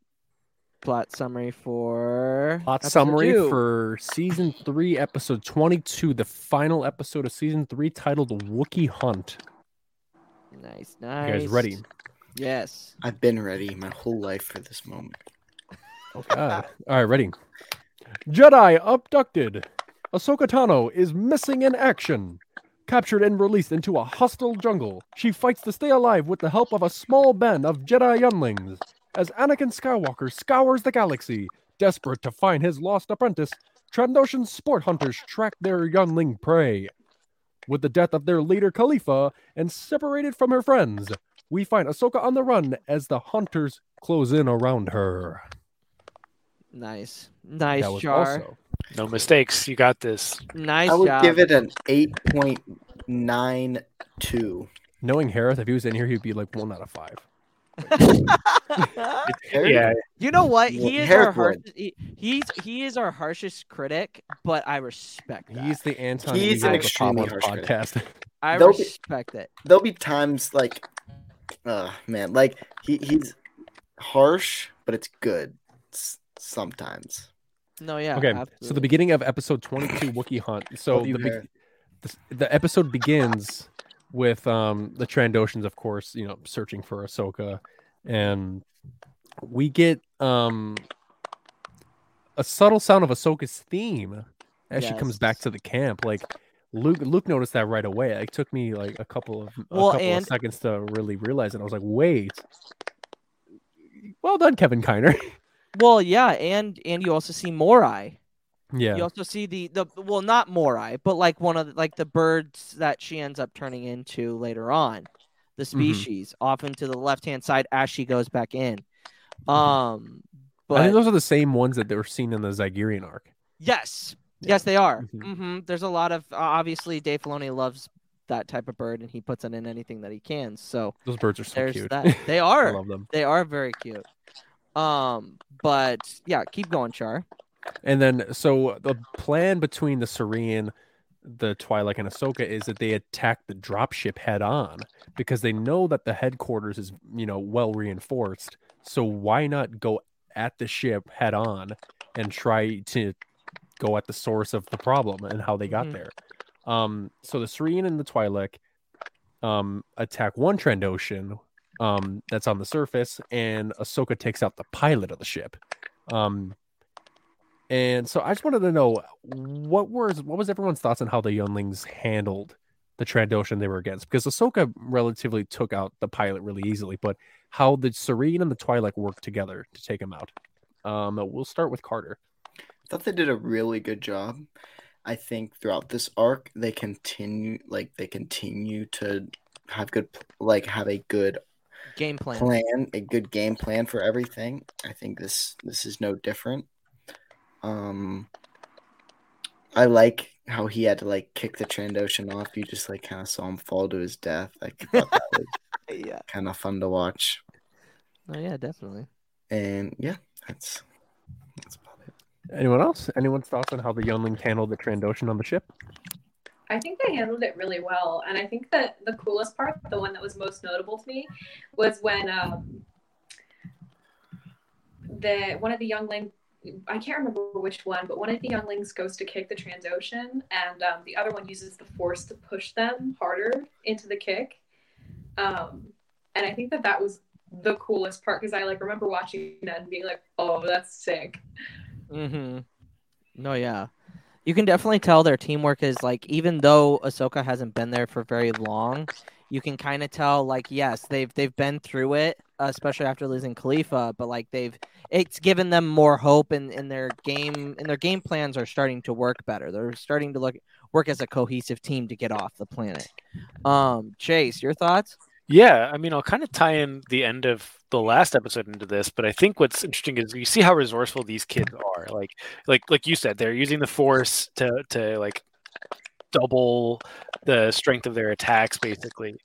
plot summary for Plot summary two. for season three, episode twenty-two, the final episode of season three, titled "Wookiee Hunt." nice, nice. You nice. guys ready? Yes. I've been ready my whole life for this moment. Oh God! All right, ready. Jedi abducted. Ahsoka Tano is missing in action. Captured and released into a hostile jungle, she fights to stay alive with the help of a small band of Jedi younglings. As Anakin Skywalker scours the galaxy, desperate to find his lost apprentice, Trandoshan sport hunters track their youngling prey. With the death of their leader Kalifa and separated from her friends, we find Ahsoka on the run as the hunters close in around her. Nice. Nice, That was Char. also No mistakes. You got this. Nice I would job. give it an eight point nine two. knowing Harris. If he was in here, he'd be like one out of five. Yeah, You know what? He is Herrick our harsh, he, he's he is our harshest critic, but I respect that. He's the Anton. He's an the extremely Pablo harsh critic. podcast. I There'll be- respect it. There'll be times like, uh man, like he, he's harsh, but it's good s- sometimes. No, yeah. okay, so the beginning of episode twenty-two, Wookiee Hunt. So the, be- the the episode begins with um the Trandoshans, of course, you know, searching for Ahsoka, and we get um a subtle sound of Ahsoka's theme as she comes back to the camp. Like Luke, Luke noticed that right away. It took me like a couple of a Well, couple and- of seconds to really realize it. I was like, wait. Well done, Kevin Kiner. Well, yeah, and and you also see Morai. yeah. You also see the the well, not Morai, but like one of the, like the birds that she ends up turning into later on, the Mhm. species off into the left hand side as she goes back in. Mm-hmm. Um, I think but those are the same ones that they were seen in the Zygerian arc. yes, Yeah. yes, they are. Mhm. hmm There's a lot of uh, obviously Dave Filoni loves that type of bird, and he puts it in anything that he can. So Those birds are so cute. that. They I are. love them. They are very cute. Um, but yeah, keep going, Char. And then, so the plan between the Serene, the Twi'lek, and Ahsoka is that they attack the dropship head on because they know that the headquarters is, you know, well reinforced. So why not go at the ship head on and try to go at the source of the problem and how they got Mhm. there? Um, so the Serene and the Twi'lek um attack one Trandoshan um that's on the surface, and Ahsoka takes out the pilot of the ship. Um, and so I just wanted to know what was what was everyone's thoughts on how the younglings handled the Trandoshan they were against because Ahsoka relatively took out the pilot really easily, but how the Serene and the Twi'lek worked together to take him out. Um, we'll start with Carter. I thought they did a really good job. I think throughout this arc, they continue like they continue to have good like have a good Game plan. plan, a good game plan for everything. I think this this is no different. Um, I like how he had to like kick the Trandoshan off. You just like kind of saw him fall to his death. I thought that was Yeah. kind of fun to watch. Oh yeah, definitely. And yeah, that's that's about it. Anyone else? Anyone's thoughts on how the younglings handled the Trandoshan on the ship? I think they handled it really well, and I think that the coolest part, the one that was most notable to me, was when um, the one of the younglings, I can't remember which one, but one of the younglings goes to kick the Trandoshan, and um, the other one uses the Force to push them harder into the kick. Um, and I think that that was the coolest part because I like remember watching that and being like, "Oh, that's sick." Mm-hmm. No, yeah. You can definitely tell their teamwork is like even though Ahsoka hasn't been there for very long, you can kind of tell like yes, they've they've been through it, especially after losing Kalifa, but like they've it's given them more hope and in their game and their game plans are starting to work better. They're starting to look work as a cohesive team to get off the planet. Um Chase, your thoughts? Yeah, I mean, I'll kind of tie in the end of the last episode into this, but I think what's interesting is you see how resourceful these kids are. Like, like, like you said, they're using the force to to like double the strength of their attacks, basically.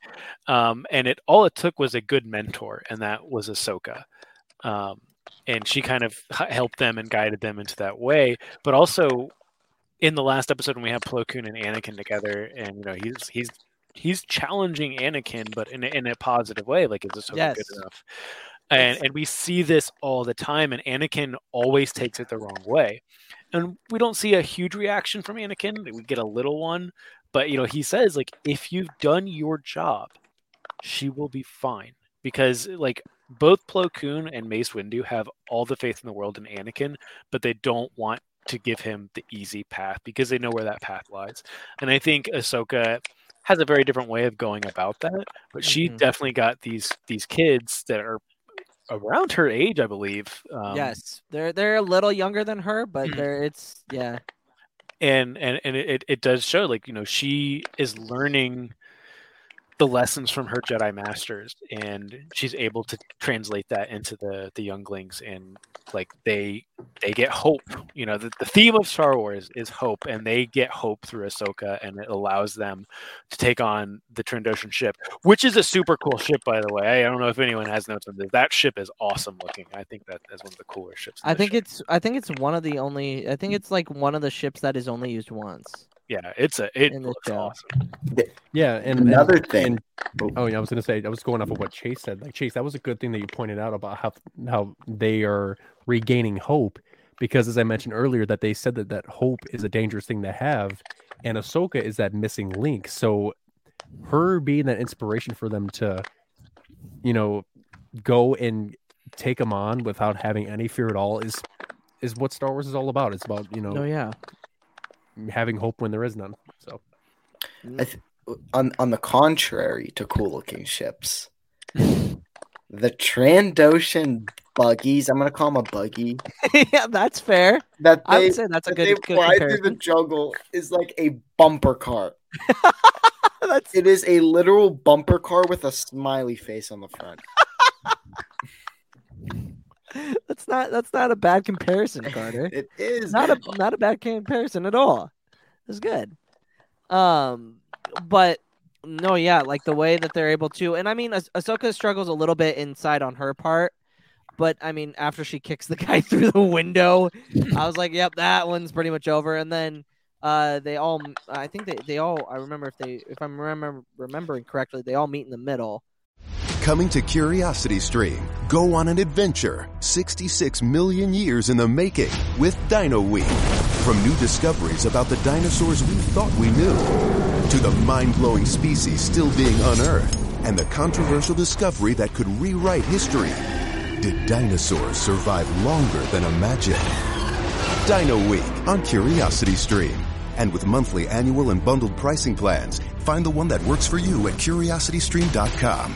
Um, and it all it took was a good mentor, and that was Ahsoka. Um, and she kind of helped them and guided them into that way. But also, in the last episode, when we have Plo Koon and Anakin together, and you know he's he's he's challenging Anakin, but in a, in a positive way. Like, is Ahsoka Yes. good enough? And and we see this all the time, and Anakin always takes it the wrong way. And we don't see a huge reaction from Anakin. We get a little one, but you know he says like, if you've done your job, she will be fine. because like both Plo Koon and Mace Windu have all the faith in the world in Anakin, but they don't want to give him the easy path because they know where that path lies. And I think Ahsoka has a very different way of going about that, but she Mhm. definitely got these these kids that are around her age, I believe. Um, yes, they're they're a little younger than her, but Mhm. they're it's yeah. and and and it, it does show like you know she is learning the lessons from her jedi masters and she's able to translate that into the the younglings and like they they get hope you know the, the theme of star wars is hope and they get hope through ahsoka and it allows them to take on the trandoshan ship which is a super cool ship by the way i don't know if anyone has notes on this that ship is awesome looking i think that is one of the cooler ships I think show. it's I think it's one of the only I think it's like one of the ships that is only used once. Yeah it's a it in the looks show. awesome Yeah, and and- Another thing. and- oh yeah, I was gonna say I was going off of what Chase said. Like Chase, that was a good thing that you pointed out about how how they are regaining hope, because as I mentioned earlier, that they said that that hope is a dangerous thing to have, and Ahsoka is that missing link. So her being that inspiration for them to, you know, go and take them on without having any fear at all is is what Star Wars is all about. It's about you know Oh yeah. Having hope when there is none. So I th- on on the contrary to cool looking ships, the Trandoshan buggies. I'm gonna call them a buggy. yeah, that's fair. That I they would say that's a that good, they good fly through the jungle is like a bumper car. that's It is a literal bumper car with a smiley face on the front. that's not that's not a bad comparison, Carter. It is not a not a bad comparison at all. It's good. Um, but no, yeah, like the way that they're able to, and I mean, Ah- Ahsoka struggles a little bit inside on her part, but I mean, after she kicks the guy through the window, I was like, yep, that one's pretty much over. And then uh, they all, I think they, they all, I remember if they, if I'm remember remembering correctly, they all meet in the middle. Coming to Curiosity Stream, go on an adventure 66 million years in the making with Dino Week. From new discoveries about the dinosaurs we thought we knew, to the mind blowing species still being unearthed, and the controversial discovery that could rewrite history. Did dinosaurs survive longer than imagined? Dino Week on Curiosity Stream. And with monthly, annual, and bundled pricing plans, find the one that works for you at curiositystream.com.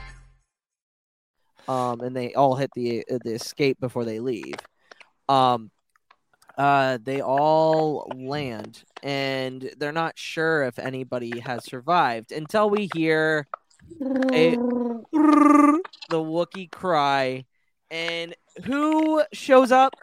Um, and they all hit the uh, the escape before they leave. Um, uh, they all land, and they're not sure if anybody has survived until we hear a the Wookiee cry, and who shows up?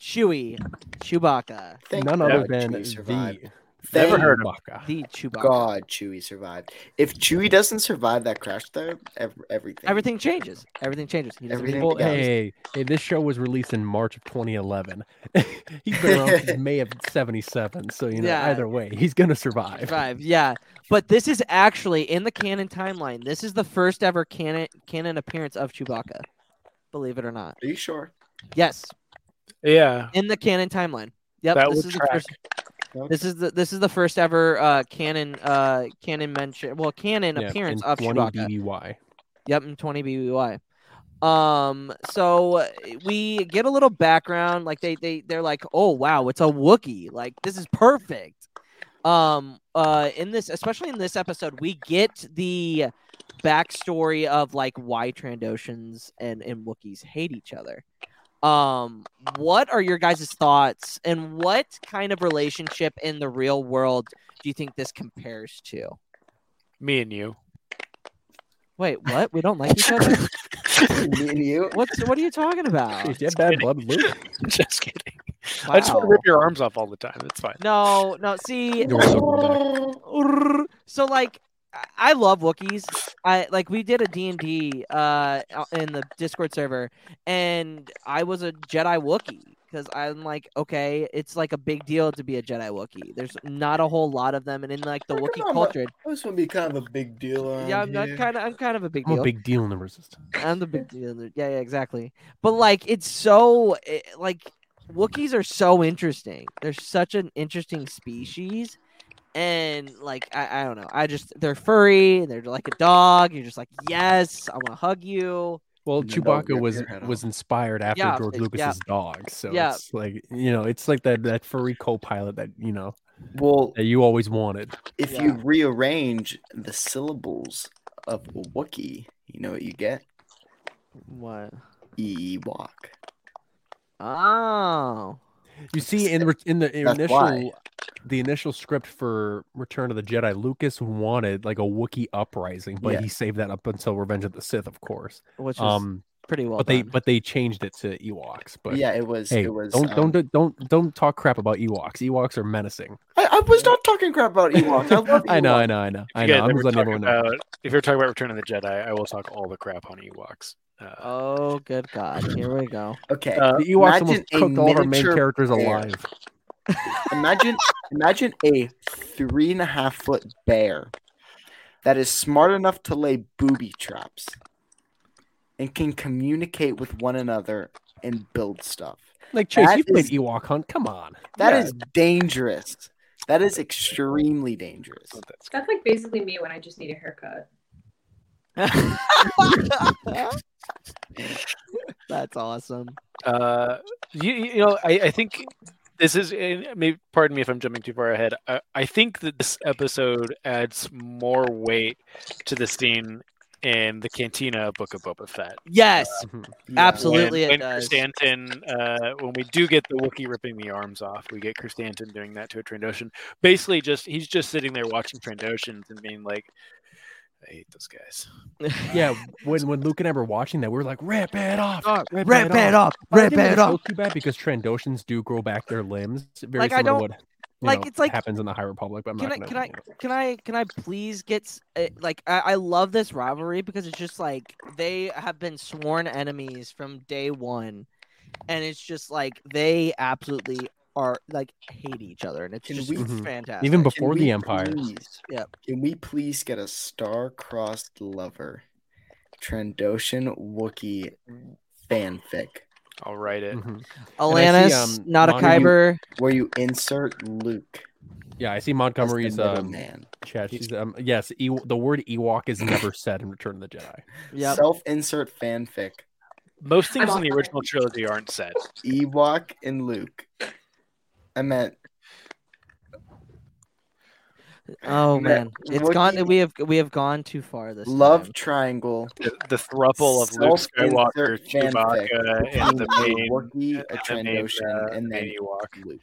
Chewie, Chewbacca, Thank none other than the Thank Never heard of Chewbacca. the Chewbacca. God, Chewie survived. If Chewie doesn't survive that crash, though, ev- everything. Everything changes. Everything changes. He Everything Well, hey, hey, this show was released in March of 2011. he's been around since May of 77, so you know Yeah. either way, he's gonna survive. Survive, yeah. But this is actually in the canon timeline. This is the first ever canon canon appearance of Chewbacca. Believe it or not. Are you sure? Yes, Yeah, in the canon timeline. Yep, That this would is the first. This is the this is the first ever uh canon uh canon mention well canon Yeah, appearance of 20 Chewbacca. BBY. Yep, in 20 BBY. Um, so we get a little background. Like they they they're like, oh wow, it's a Wookiee. Like this is perfect. Um, uh, in this, especially in this episode, we get the backstory of like why Trandoshans and and Wookiees hate each other. Um, what are your guys' thoughts, and what kind of relationship in the real world do you think this compares to? me and you. Wait, what? We don't like each other? Me and you. What's what are you talking about? Jeez, you have bad blood, with Luke. just kidding. I just want to rip your arms off all the time. It's fine. No, no. See, You wanna talk about so like I- I love Wookiees. I like we did a D&D uh in the Discord server and I was a Jedi Wookiee because I'm like, okay, it's like a big deal to be a Jedi Wookiee. There's not a whole lot of them and in like the Come Wookiee culture. This would be kind of a big deal. Yeah, I'm not here. kind of I'm kind of a big I'm deal. a big deal in the resistance. I'm the big deal. Yeah, yeah, exactly. But like, it's so eh, like Wookiees are so interesting. They're such an interesting species, and like I, I don't know. I just they're furry. They're like a dog. You're just like, yes, I want to hug you. Well, And Chewbacca was was inspired after Yeah, George it- yeah. Lucas's dog, so Yeah. it's like you know, it's like that that furry co-pilot that you know Well, that you always wanted. if Yeah. you rearrange the syllables of Wookiee, you know what you get? What? Ewok. Oh, You see, in in the That's initial why. the initial script for Return of the Jedi, Lucas wanted like a Wookiee uprising, but Yeah. he saved that up until Revenge of the Sith, of course. which was Um, pretty well but they but they changed it to Ewoks. But yeah, it was. hey, it was. don't um, don't don't don't talk crap about Ewoks. Ewoks are menacing. I, I was not talking crap about Ewoks. I love I know, I know, I know, I know. I'm just letting everyone know. if you're talking about Return of the Jedi, I will talk all the crap on Ewoks. Uh, Oh, good God! Here we go. Okay. Uh, The Ewoks almost cooked all our main characters bear. alive. imagine, imagine a three and a half foot bear that is smart enough to lay booby traps and can communicate with one another and build stuff. Like Chase, That you played is- Ewok Hunt. Come on. That Yeah. is dangerous. That is extremely dangerous. that's That's like basically me when I just need a haircut. That's awesome. Uh, you, you know, I, I think this is. and Maybe, pardon me if I'm jumping too far ahead. I, I think that this episode adds more weight to the scene in the Cantina Book of Boba Fett. Yes, Mhm. Absolutely. when, it when does. Krrsantan, uh, when we do get the Wookiee ripping the arms off, we get Krrsantan doing that to a Trandoshan. Basically, just he's just sitting there watching Trandoshans and being like, "I hate those guys." Yeah, when when Luke and I were watching that, we were like, "Rip it off, Oh, rip, Rip it it off." up! But I Rip think it it's so up! too bad because Trandoshans do grow back their limbs, very Like, I don't- to what like, know, it's like- happens in the High Republic. But I'm Can not I, gonna, can I, you know. can I, can I please get uh, like I, I love this rivalry because it's just like they have been sworn enemies from day one, and it's just like they absolutely are like hate each other, and it's Can just we- Mhm. fantastic. Even before we the Empire. please- Yep. Can we please get a star-crossed lover, Trandoshan Wookiee fanfic, I'll write it. Mhm. Alanis, um, not a Mondo- Kyber. where you insert Luke Yeah, I see as the Montgomery's um, middleman. chat. She's, um, yes, e- the word Ewok is never said in Return of the Jedi. Yep. Self-insert fanfic. Most things in the original trilogy aren't said. Ewok and Luke. I meant Oh Ma- man, it's gone. Wookiee- We have we have gone too far this love time. triangle. The, the thruple of Luke Skywalker, Chewbacca, and the between main, Wookiee, a and the Trandoshan, uh, and then Ewok. Luke.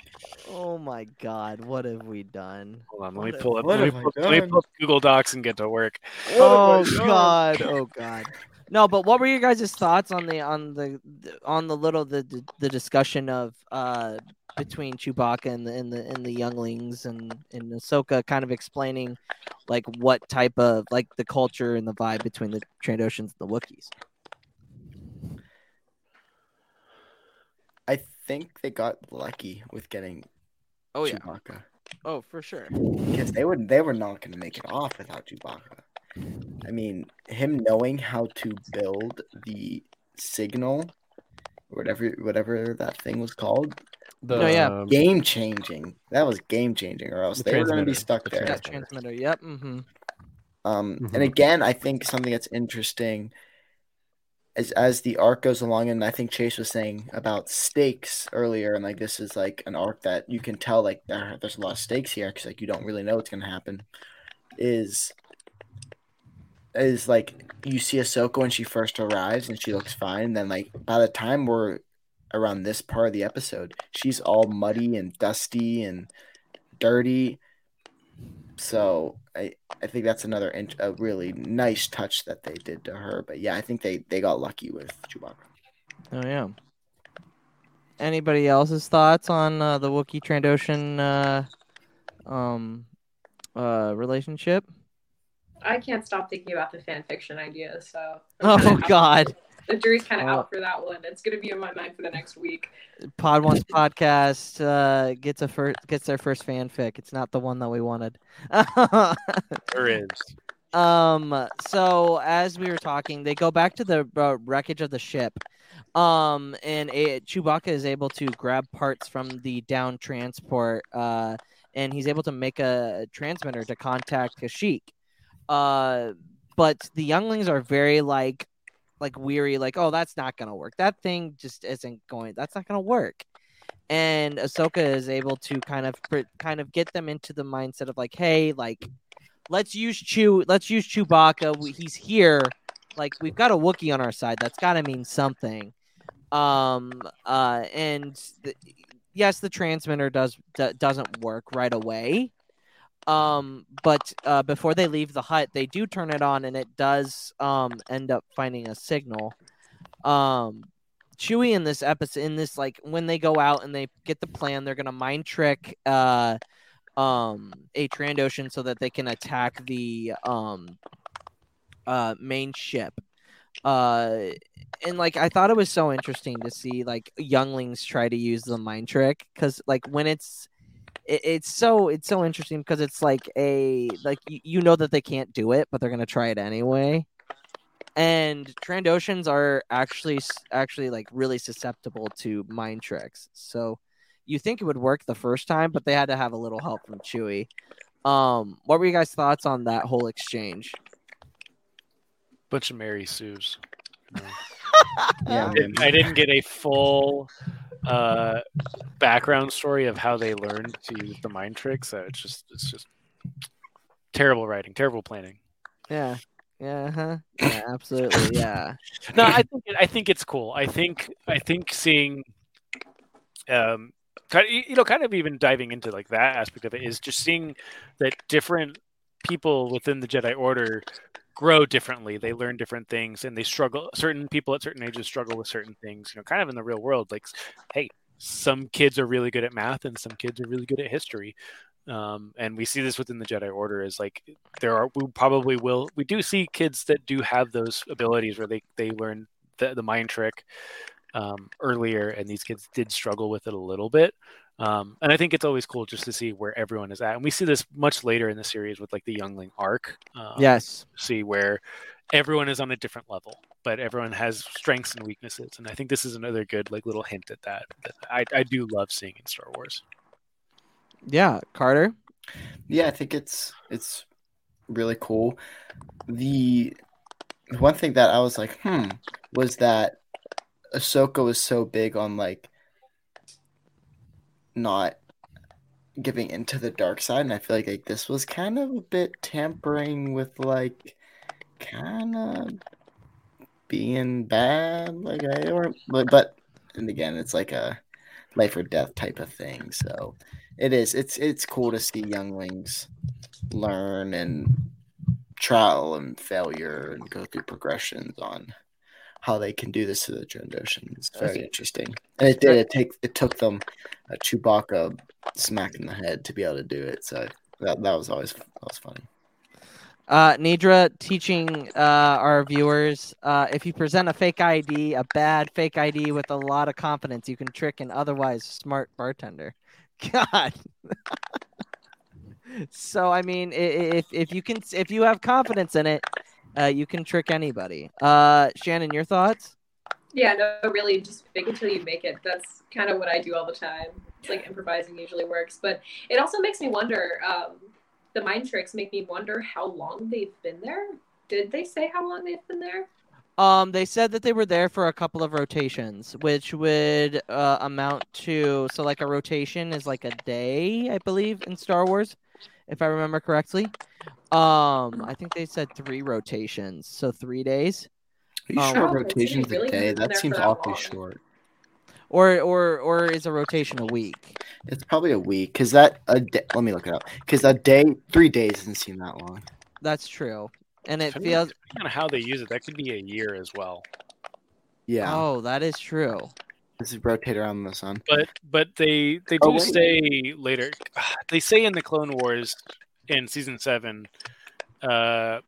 Oh my god, what have we done? Hold on, let me pull a- up. Let me pull, let me pull up Google Docs and get to work. Oh have I done? god, oh god. No, but what were your guys' thoughts on the on the the- on the little the the, the discussion of uh between Chewbacca and the and the and the younglings and and Ahsoka kind of explaining like what type of like the culture and the vibe between the Trandoshans and the Wookiees. I think they got lucky with getting Oh yeah. Chewbacca Oh for sure. because they would they were not going to make it off without Chewbacca. I mean, him knowing how to build the signal, whatever whatever that thing was called, The, No, yeah. um, game changing. That was game changing, or else The they were going to be stuck The there. Yeah, transmitter. transmitter. Yep. Mm-hmm. Um, Mhm. and again, I think something that's interesting as as the arc goes along, and I think Chase was saying about stakes earlier, and like this is like an arc that you can tell like there's a lot of stakes here because like you don't really know what's gonna happen. Is is like you see Ahsoka when she first arrives and she looks fine, then like by the time we're around this part of the episode, she's all muddy and dusty and dirty. So I I think that's another int- a really nice touch that they did to her. But yeah, I think they they got lucky with Chewbacca. Oh yeah. Anybody else's thoughts on uh, the Wookiee Trandoshan uh, um uh relationship? I can't stop thinking about the fan fiction idea. So Oh God. the jury's kind of Oh. out for that one. It's gonna be in my mind for the next week. Podwans podcast uh, gets a first gets their first fanfic. It's not the one that we wanted. There is. um. So as we were talking, they go back to the uh, wreckage of the ship. Um, and a, Chewbacca is able to grab parts from the down transport. Uh, and he's able to make a transmitter to contact Kashyyyk. Uh, but the younglings are very like like weary, like, oh, that's not gonna work. That thing just isn't going. That's not gonna work. And Ahsoka is able to kind of kind of get them into the mindset of like, hey, like, let's use Chew, let's use Chewbacca. He's here. Like, we've got a Wookiee on our side. That's got to mean something. Um. Uh. And yes, the transmitter does d- doesn't work right away. Um, but uh, before they leave the hut, they do turn it on, and it does um end up finding a signal. Um, Chewie in this episode, in this like when they go out and they get the plan, they're gonna mind trick uh um a Trandoshan so that they can attack the um uh main ship. Uh, and like I thought it was so interesting to see like younglings try to use the mind trick because like when it's it, it's so it's so interesting because it's like a like you, you know that they can't do it but they're gonna try it anyway. And trandoshans are actually actually like really susceptible to mind tricks. So you think it would work the first time but they had to have a little help from chewie. Um what were you guys thoughts on that whole exchange? Bunch of Mary Sue's. Yeah, I didn't- I didn't get a full uh, background story of how they learned to use the mind trick, so it's just it's just terrible writing, terrible planning. yeah yeah huh yeah absolutely yeah No, I think I think it's cool. I think I think seeing, um, kind of, you know, kind of even diving into like that aspect of it is just seeing that different people within the Jedi Order grow differently. They learn different things, and they struggle. Certain people at certain ages struggle with certain things. You know, kind of in the real world, like, hey, some kids are really good at math, and some kids are really good at history. Um, and we see this within the Jedi Order is like there are we probably will we do see kids that do have those abilities where they they learn the, the mind trick um, earlier, and these kids did struggle with it a little bit. Um, and I think it's always cool just to see where everyone is at, and we see this much later in the series with like the youngling arc. Um, yes see where everyone is on a different level, but everyone has strengths and weaknesses, and I think this is another good like little hint at that. that I I do love seeing in Star Wars. yeah carter Yeah, I think it's it's really cool. The one thing that I was like, hmm, was that Ahsoka was so big on like not giving into the dark side, and I feel like like this was kind of a bit tampering with like kind of being bad, like I or but but and again, it's like a life or death type of thing. So it is. It's it's cool to see younglings learn and trial and failure and go through progressions on how they can do this to the Trandoshan. It's very interesting. And it did. It take it took them a Chewbacca smack in the head to be able to do it. So that that was always that was funny. Uh, Nidra teaching uh, our viewers uh, if you present a fake ID, a bad fake ID with a lot of confidence, you can trick an otherwise smart bartender. God. so I mean, if if you can, if you have confidence in it, uh, you can trick anybody. Uh, Shannon, your thoughts? Yeah, no, really, just fake it till you make it. That's kind of what I do all the time. It's like improvising usually works, but it also makes me wonder. Um, the mind tricks make me wonder how long they've been there. Did they say how long they've been there? Um, they said that they were there for a couple of rotations, which would uh, amount to so like a rotation is like a day, I believe, in Star Wars, if I remember correctly. Um, I think they said three rotations, so three days, Are you Um, sure they rotations a day? That seems that awfully long. short. or or or is a rotation a week? It's probably a week because that a day, let me look it up because a day three days doesn't seem that long. That's true, and it Depending feels. depending on how they use it, that could be a year as well. Yeah, Oh, that is true. This is rotate around the sun. But but they they Oh, do wait. say later. They say in the Clone Wars in season seven uh,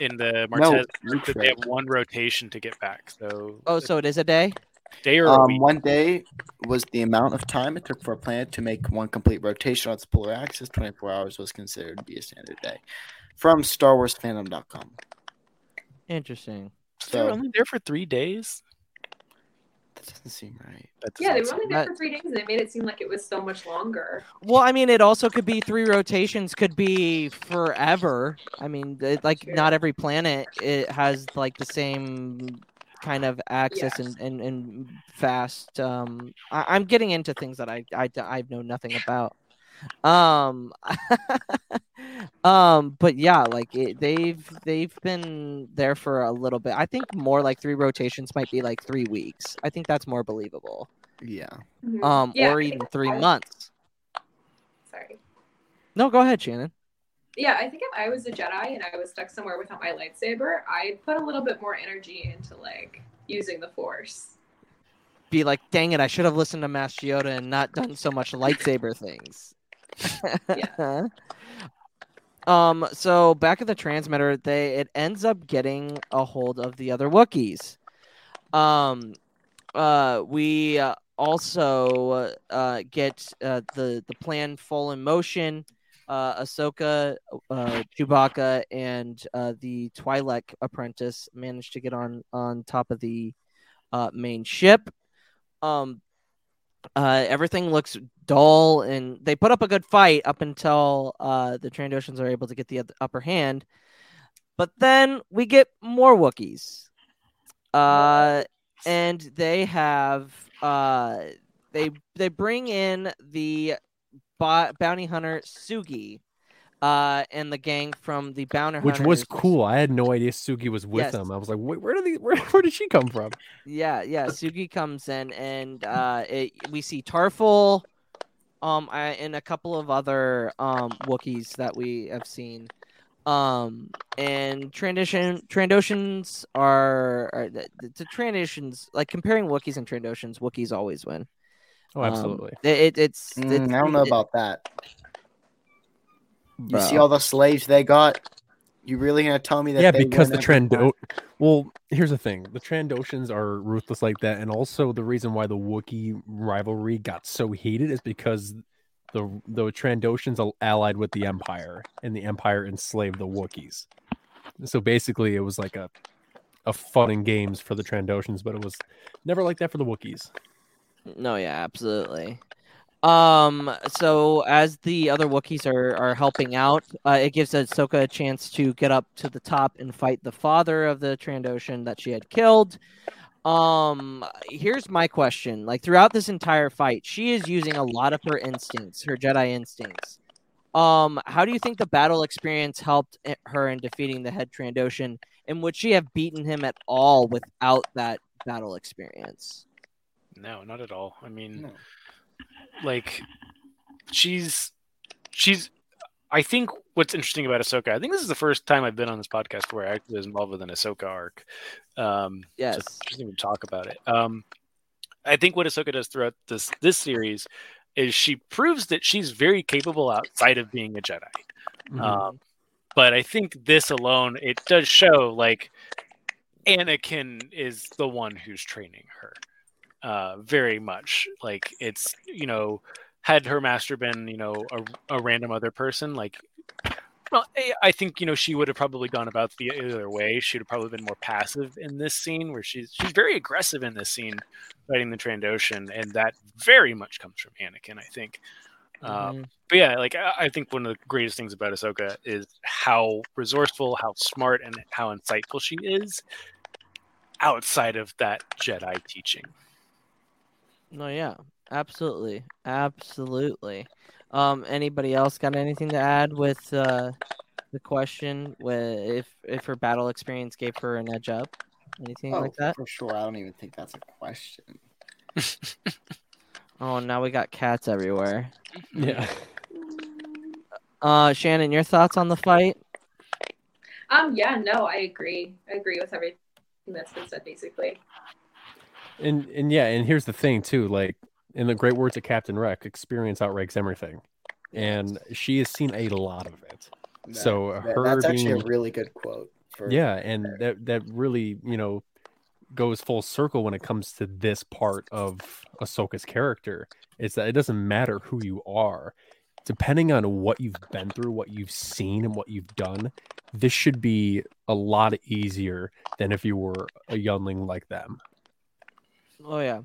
in the No, Martez. Luke that they have one rotation to get back. So Oh, so it is a day. day or a Um, week. one day was the amount of time it took for a planet to make one complete rotation on its polar axis. 24 hours was considered to be a standard day. From StarWarsFandom.com. Interesting. They were So only there for three days. That doesn't seem right. That Yeah, they doesn't were only there That- for three days, and they made it seem like it was so much longer. Well, I mean, it also could be three rotations, could be forever. I mean, it, like Sure. not every planet it has like the same kind of access Yeah. and, and, and fast. Um, I, I'm getting into things that I, I I know nothing about. Um, um, but yeah, like it, they've they've been there for a little bit. I think more like three rotations might be like three weeks. I think that's more believable. Yeah. Mhm. Um, Yeah, or even three I- months. Sorry. No, go ahead, Shannon. Yeah, I think if I was a Jedi and I was stuck somewhere without my lightsaber, I'd put a little bit more energy into like using the Force. be like, dang it, I should have listened to Master Yoda and not done so much lightsaber things. Yeah. um, so back at the transmitter, they it ends up getting a hold of the other Wookiees. Um, uh, we uh, also uh, get uh, the the plan full in motion. Uh, Ahsoka, uh, Chewbacca, and uh, the Twi'lek apprentice managed to get on on top of the uh, main ship. Um, uh, everything looks dull, and they put up a good fight up until uh, the Trandoshans are able to get the upper hand. But then we get more Wookiees, uh, and they have uh, they they bring in the bo- bounty hunter Sugi. Uh, and the gang from the bounty Which was cool. I had no idea Sugi was with Yes. them. I was like, where, where did the, where, where did she come from? Yeah, yeah. Sugi comes in, and uh, it, we see Tarfful, um, I- and a couple of other um Wookiees that we have seen. Um, and transition Trandoshans are, are the, the Trandoshans like comparing Wookiees and Trandoshans. Wookiees always win. Oh, Um, absolutely. it, it, it's, Mm, it's I don't know it- about that. You bro. see all the slaves they got? You really gonna tell me that? yeah, they because the every time? Trando. Well, here's the thing: the Trandoshans are ruthless like that, and also the reason why the Wookiee rivalry got so heated is because the the Trandoshans allied with the Empire, and the Empire enslaved the Wookiees. So basically, it was like a a fun and games for the Trandoshans, but it was never like that for the Wookiees. No, yeah, absolutely. Um, so as the other Wookiees are are helping out, uh, it gives Ahsoka a chance to get up to the top and fight the father of the Trandoshan that she had killed. Um, here's my question: like throughout this entire fight, she is using a lot of her instincts, her Jedi instincts. Um, how do you think the battle experience helped her in defeating the head Trandoshan? And would she have beaten him at all without that battle experience? No, not at all. I mean, No. Like she's she's I think what's interesting about Ahsoka, I think this is the first time I've been on this podcast where I actually was involved with an Ahsoka arc. Um, so Yes. it's interesting to talk about it. Um, I think what Ahsoka does throughout this this series is she proves that she's very capable outside of being a Jedi. Mhm. Um, but I think this alone, it does show like Anakin is the one who's training her. Uh, very much like it's you know, had her master been you know a, a random other person, like well, I- think you know she would have probably gone about the other way. She'd have probably been more passive in this scene, where she's she's very aggressive in this scene, fighting the Trandoshan, and that very much comes from Anakin. I think. Um, Mhm. but yeah, like I I think one of the greatest things about Ahsoka is how resourceful, how smart, and how insightful she is outside of that Jedi teaching. No, yeah, absolutely, absolutely. Um, anybody else got anything to add with uh, the question? With if if her battle experience gave her an edge up, anything Oh, like that? for sure. I don't even think that's a question. Oh, now we got cats everywhere. Yeah. Uh, Shannon, your thoughts on the fight? Um, yeah, no, I agree. I agree with everything that's been said, basically. And and yeah, and here's the thing too, like in the great words of Captain Rex, experience outranks everything. And she has seen a lot of it. So That- her that's actually being- a really good quote. For, Yeah, and that that really, you know, goes full circle when it comes to this part of Ahsoka's character. Is that it doesn't matter who you are, depending on what you've been through, what you've seen, and what you've done. This should be a lot easier than if you were a youngling like them. Oh yeah,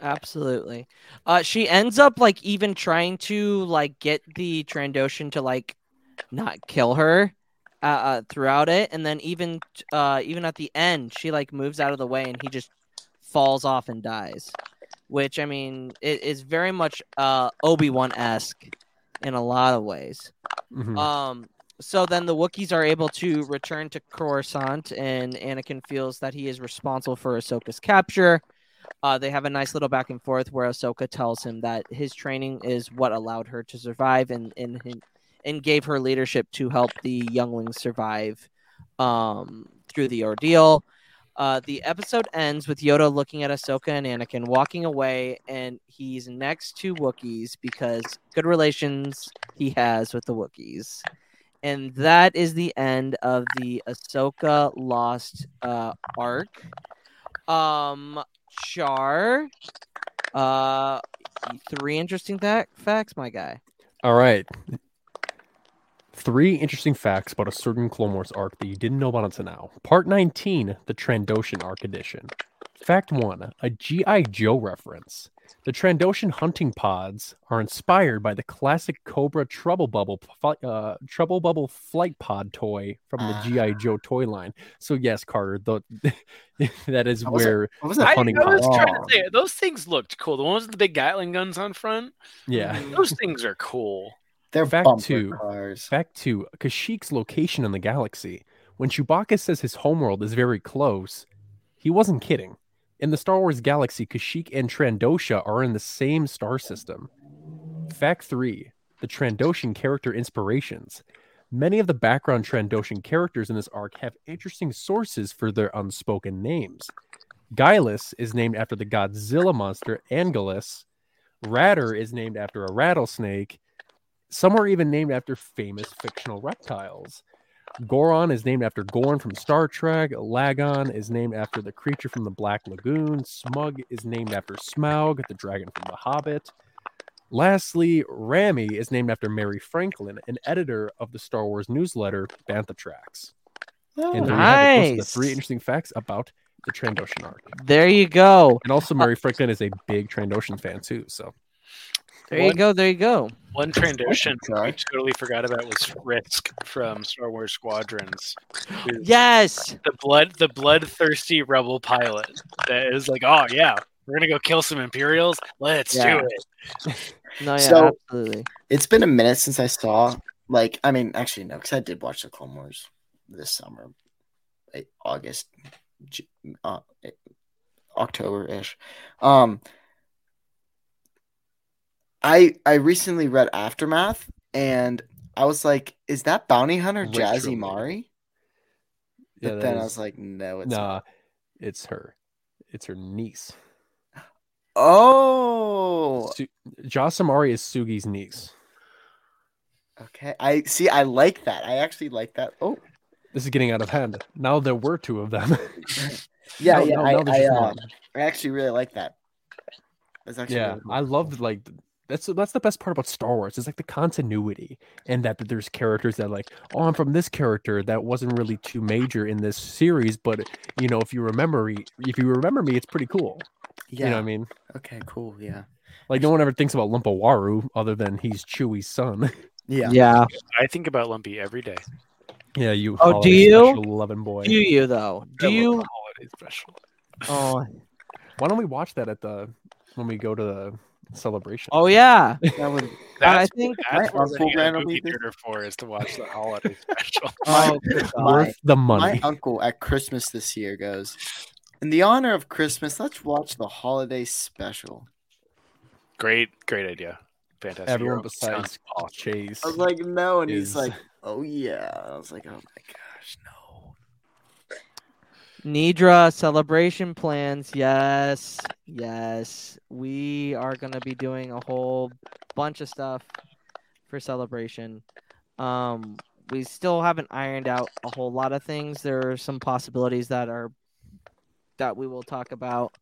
absolutely. Uh, she ends up like even trying to like get the Trandoshan to like not kill her uh, uh throughout it, and then even uh even at the end, she like moves out of the way and he just falls off and dies. Which I mean, it is very much uh Obi Wan esque in a lot of ways. Mhm. Um, so then the Wookiees are able to return to Coruscant, and Anakin feels that he is responsible for Ahsoka's capture. Uh, they have a nice little back and forth where Ahsoka tells him that his training is what allowed her to survive, and and and, gave her leadership to help the younglings survive um, through the ordeal. Uh, the episode ends with Yoda looking at Ahsoka and Anakin walking away, and he's next to Wookiees because good relations he has with the Wookiees. And that is the end of the Ahsoka Lost uh, arc. Um, Char, uh, three interesting tha- facts, my guy. All right. Three interesting facts about a certain Clone Wars arc that you didn't know about until now. Part 19, the Trandoshan arc edition. Fact one, a G.I. Joe reference. The Trandoshan hunting pods are inspired by the classic Cobra Trouble Bubble, uh, Trouble Bubble flight pod toy from the G.I. Joe toy line. So yes, Carter, the, that is wasn't- where I wasn't- I, hunting I was pods. trying to say those things looked cool. The ones with the big Gatling guns on front. Yeah. Those things are cool. They're back to two. cars. Fact two, Kashyyyk's location in the galaxy. When Chewbacca says his homeworld is very close, he wasn't kidding. In the Star Wars galaxy, Kashyyyk and Trandosha are in the same star system. Fact three, the Trandoshan character inspirations. Many of the background Trandoshan characters in this arc have interesting sources for their unspoken names. Gylus is named after the Godzilla monster Anguirus. Ratter is named after a rattlesnake. Some are even named after famous fictional reptiles. Goron is named after Gorn from Star Trek. Lagon is named after the creature from the Black Lagoon. Smug is named after Smaug, the dragon from The Hobbit. Lastly, Rami is named after Mary Franklin, an editor of the Star Wars newsletter Bantha Tracks. Oh, and there you have it. Those are the three interesting facts about the Trandoshan arc. There you go. And also, Mary Franklin is a big Trandoshan fan too. So There you go. There you go. One Trandoshan I totally forgot about was Frisk from Star Wars Squadrons. Yes. The blood, the bloodthirsty rebel pilot that is like, oh yeah, we're gonna go kill some Imperials. Let's Yeah. do it. No, yeah, So- absolutely. It's been a minute since I saw, like, I mean, actually, no, because I did watch the Clone Wars this summer, like, August, uh, October ish. Um, I I recently read Aftermath, and I was like, "Is that Bounty Hunter Jas Emari?" But that then I was like, "No, it's nah, not." it's her. It's her niece. Oh, Su- Jas Emari is Sugi's niece. okay. I see. I like that. I actually like that. Oh, This is getting out of hand. Now there were two of them. yeah, No, yeah. no, I, I, uh. I actually really like that. That's actually yeah, really cool. I loved like that's that's the best part about Star Wars. It's like the continuity and that there's characters that like, oh, I'm from this character that wasn't really too major in this series, but you know, if you remember, me- if you remember me, it's pretty cool. Yeah. You know what I mean? Okay. Cool. Yeah. Like no one ever thinks about Lumpawarrump other than he's Chewie's son. Yeah. Yeah. I think about Lumpy every day. yeah, you. Oh, do you? special loving boy. Do you though? Do I love you? the holiday special? Oh. Why don't we watch that at the when we go to the celebration? Oh yeah. That would. That's, think that's my what we're uncle getting a ran over movie theater for is to watch the holiday special. Oh. Worth the money. My money. uncle at Christmas this year goes, in the honor of Christmas, let's watch the holiday special. great, great idea. Fantastic. Everyone Hero besides. Chase. I was like, no, and he's like, oh yeah. I was like, oh my gosh, no. Nidra celebration plans. Yes. Yes. We are going to be doing a whole bunch of stuff for celebration. Um we still haven't ironed out a whole lot of things. There are some possibilities that are that we will talk about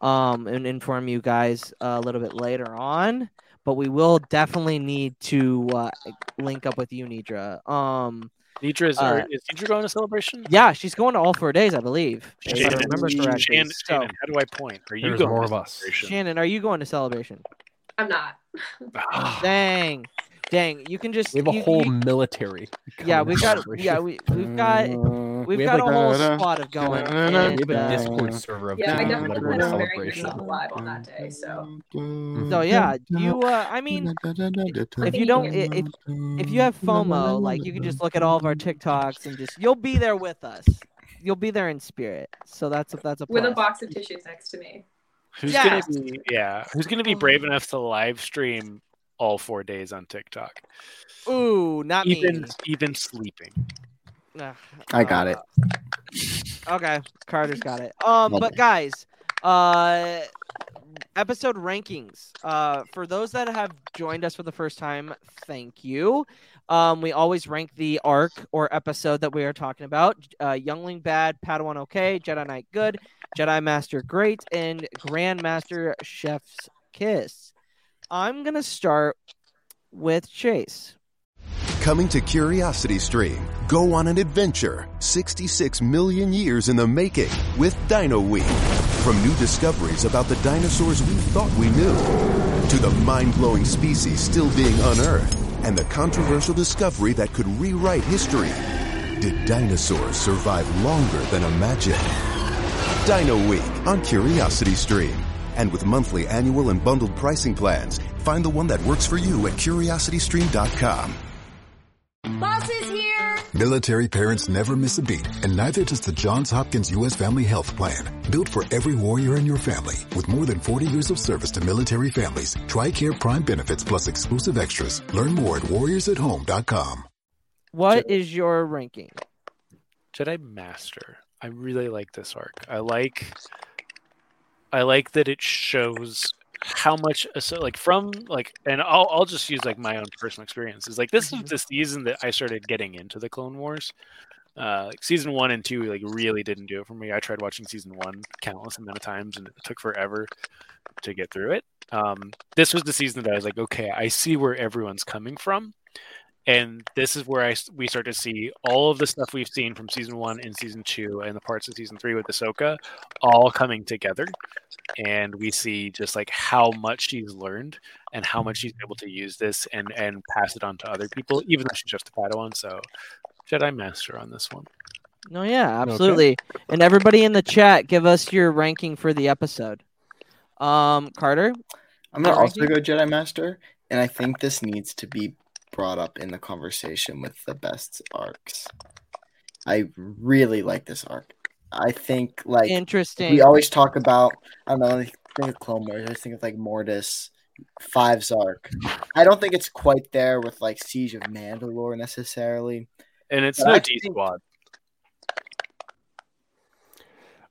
um and inform you guys a little bit later on. But we will definitely need to uh, link up with you, Nidra. Um, Nidra is, Uh, is Nidra going to celebration? yeah, she's going to all four days, I believe. If I Shannon, remember correctly. Shannon, So, Shannon, how do I point? Are you going more to of us. celebration? Shannon, are you going to celebration? I'm not. Ah, Dang, dang! You can just We have a you- whole you- military. yeah, we've got yeah we we've got we've We got have, a like, whole squad of going. we and, have a uh, Discord server of Yeah, I people definitely that are plan to on burying celebration. yourself alive on that day. So So yeah, you uh, I mean, if you don't if if you have FOMO, like you can just look at all of our TikToks and just you'll be there with us. You'll be there in spirit. So that's a, that's a with a box of tissues next to me. Who's Yeah. gonna be yeah? Who's gonna be brave enough to live stream all four days on TikTok? Ooh, not Even me. even sleeping. Ugh, I got it. Okay, Carter's got it. Um, Love but it. guys, uh, episode rankings. Uh, for those that have joined us for the first time, thank you. Um, we always rank the arc or episode that we are talking about. Uh, Youngling bad, Padawan okay, Jedi Knight good, Jedi Master great, and Grandmaster Chef's kiss. I'm gonna start with Chase. Coming to Curiosity Stream, go on an adventure 66 million years in the making with Dino Week. From new discoveries about the dinosaurs we thought we knew, to the mind-blowing species still being unearthed, and the controversial discovery that could rewrite history. Did dinosaurs survive longer than imagined? Dino Week on Curiosity Stream. And with monthly, annual, and bundled pricing plans, find the one that works for you at curiositystream.com. Boss is here! Military parents never miss a beat, and neither does the Johns Hopkins U.S. Family Health Plan. Built for every warrior in your family. With more than 40 years of service to military families, TRICARE Prime benefits plus exclusive extras. Learn more at warriorsathome.com. What is your ranking? Jedi Master. I really like this arc. I like I like that it shows how much so like from like and I'll I'll just use like my own personal experiences. Like this is the season that I started getting into the Clone Wars. Uh, like season one and two like really didn't do it for me. I tried watching season one countless amount of times and it took forever to get through it. Um, this was the season that I was like, okay, I see where everyone's coming from and this is where I s- we start to see all of the stuff we've seen from season one and season two and the parts of season three with Ahsoka all coming together, and we see just like how much she's learned and how much she's able to use this and and pass it on to other people, even though she's just a Padawan. So, Jedi Master on this one. No, yeah, absolutely. And everybody in the chat, give us your ranking for the episode. Um, Carter, I'm gonna also ranking? go Jedi Master, and I think this needs to be brought up in the conversation with the best arcs. I really like this arc. I think like Interesting. we always talk about. I don't know. I think of Clone Wars. I think of like Mortis, Five's arc. I don't think it's quite there with like Siege of Mandalore necessarily. And it's But no I D think- Squad.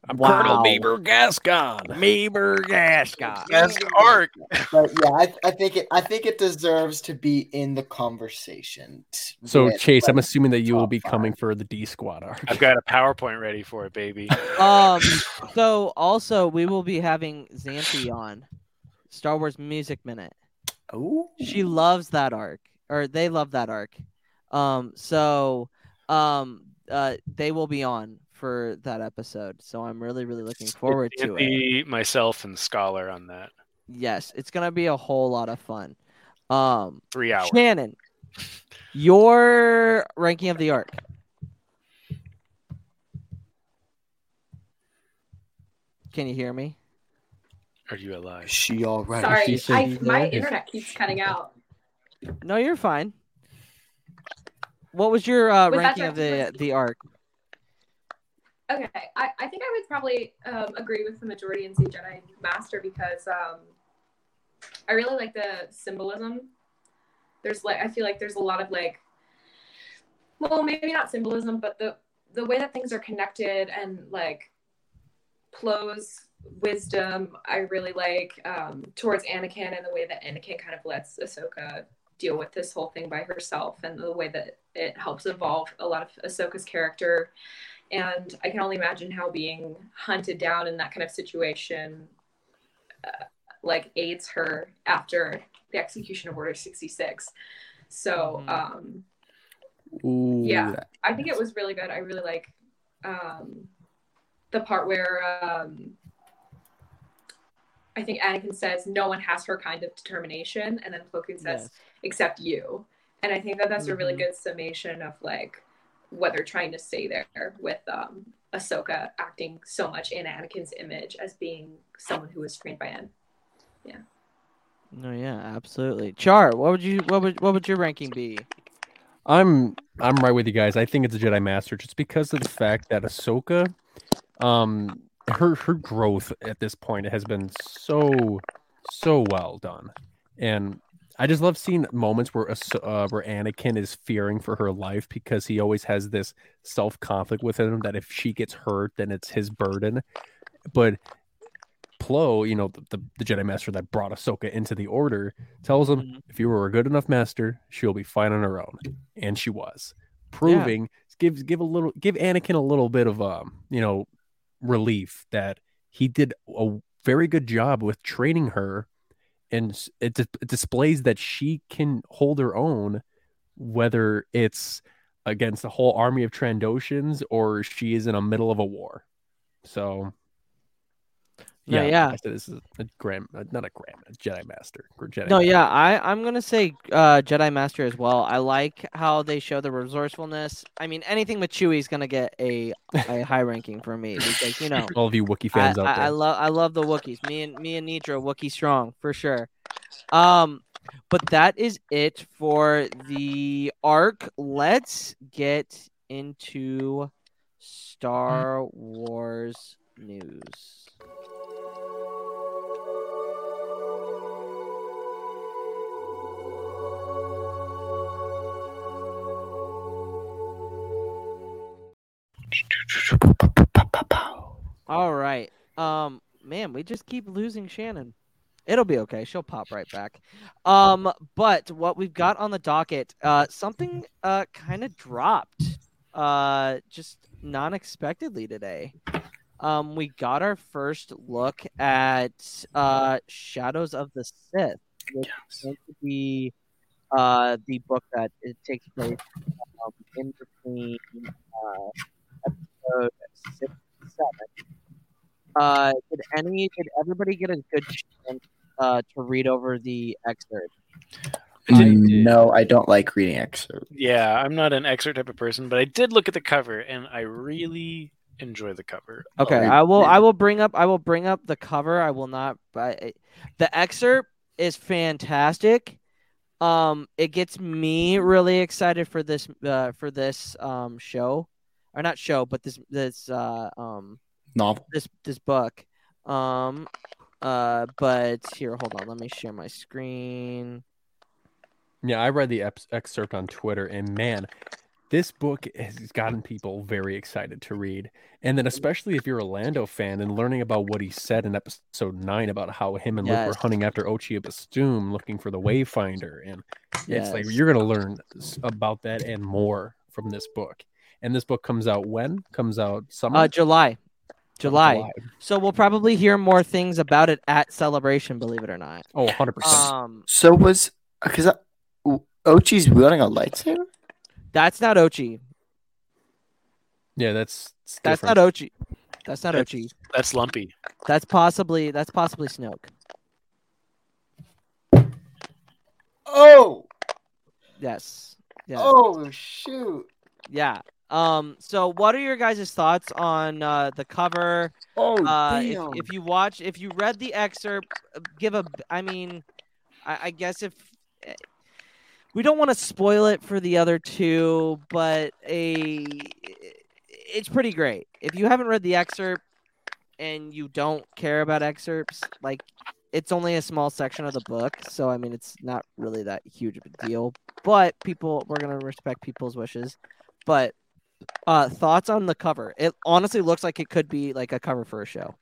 I'm Wow. Colonel Meebur Gascon. Meebur Gascon. Best arc. But yeah, I, I think it. I think it deserves to be in the conversation. So with, Chase, I'm assuming that you will top be five. coming for the D Squad arc. I've got a PowerPoint ready for it, baby. um, so also we will be having Xanthi on Star Wars Music Minute. Oh, She loves that arc, or they love that arc. Um, so um, uh, they will be on for that episode. So I'm really, really looking forward It's to it. Anthony, myself, and Scholar on that. Yes, it's gonna be a whole lot of fun. Um, Three hours. Shannon, your ranking of the arc. Can you hear me? Are you alive? is she all right? Sorry, she I, my there. internet keeps cutting out. No, you're fine. What was your uh, ranking of the the arc? Okay, I, I think I would probably um, agree with the majority and say Jedi Master because um, I really like the symbolism. There's like I feel like there's a lot of like, well, maybe not symbolism, but the the way that things are connected and like Plo's wisdom, I really like um, towards Anakin and the way that Anakin kind of lets Ahsoka deal with this whole thing by herself and the way that it helps evolve a lot of Ahsoka's character. And I can only imagine how being hunted down in that kind of situation uh, like aids her after the execution of Order 66. So, um, Ooh, yeah, I think it was really good. I really like um, the part where um, I think Anakin says, "No one has her kind of determination," and then Plo Koon says, Yes. "Except you." And I think that that's a really Mhm. good summation of like what they're trying to say there with um, Ahsoka acting so much in Anakin's image as being someone who was trained by An. Yeah. No, yeah, absolutely. Char, what would you what would what would your ranking be? I'm I'm right with you guys. I think it's a Jedi Master just because of the fact that Ahsoka, um, her her growth at this point has been so so well done, and I just love seeing moments where uh, where Anakin is fearing for her life because he always has this self conflict within him that if she gets hurt, then it's his burden, but. Plo, you know, the, the, Jedi Master that brought Ahsoka into the Order, tells him, Mhm. if you were a good enough master, she'll be fine on her own. And she was. Proving gives give a little give Anakin a little bit of um, you know, relief that he did a very good job with training her and it, it displays that she can hold her own whether it's against a whole army of Trandoshans or she is in the middle of a war. So No, yeah, yeah. I said this is a grand, uh, not a grand, a Jedi Master or Jedi. No, Master. yeah, I I'm gonna say uh, Jedi Master as well. I like how they show the resourcefulness. I mean, anything with Chewie is gonna get a a high ranking for me because you know all of you Wookiee I, fans out I, there. I love I love the Wookiees. Me and me and Nitra Wookiee strong for sure. Um, but that is it for the arc. Let's get into Star Wars news. All right. Um, man, we just keep losing Shannon. It'll be okay. She'll pop right back. Um, but what we've got on the docket, uh, something uh kind of dropped, uh, just non-expectedly today. Um, we got our first look at uh Shadows of the Sith, which is going to be uh the book that it takes place um, in between uh episode six seven. Uh, did any did everybody get a good chance uh, to read over the excerpt? no, I don't like reading excerpts. Yeah, I'm not an excerpt type of person, but I did look at the cover and I really enjoy the cover. Okay, lot. I will I will bring up I will bring up the cover. I will not. I, the excerpt is fantastic. Um, it gets me really excited for this uh, for this um show, or not show, but this this uh um Novel. this this book. Um, uh, but here, hold on. Let me share my screen. Yeah, I read the ep- excerpt on Twitter, and man, this book has gotten people very excited to read. And then, especially if you're a Lando fan and learning about what he said in episode nine about how him and Luke were hunting after Ochi of Bestoon looking for the Wayfinder. And it's like you're going to learn about that and more from this book. And this book comes out when? Comes out summer? Uh, July. July. July. So we'll probably hear more things about it at Celebration, believe it or not. Oh, 100%. Um, So was because Ochi's wielding a lightsaber. that's not Ochi. yeah, that's That's different. not Ochi. That's not That's- Ochi. That's lumpy. That's possibly that's possibly Snoke. Oh, Yes. Yeah. oh shoot! Yeah. Um. So, what are your guys' thoughts on uh, the cover? Oh Uh, if, damn! if you watch, if you read the excerpt, uh, give a. I mean, I, I guess if eh, we don't want to spoil it for the other two, but a it's pretty great. If you haven't read the excerpt and you don't care about excerpts, like it's only a small section of the book, so I mean it's not really that huge of a deal. But people, we're gonna respect people's wishes. But uh, thoughts on the cover? It honestly looks like it could be like a cover for a show.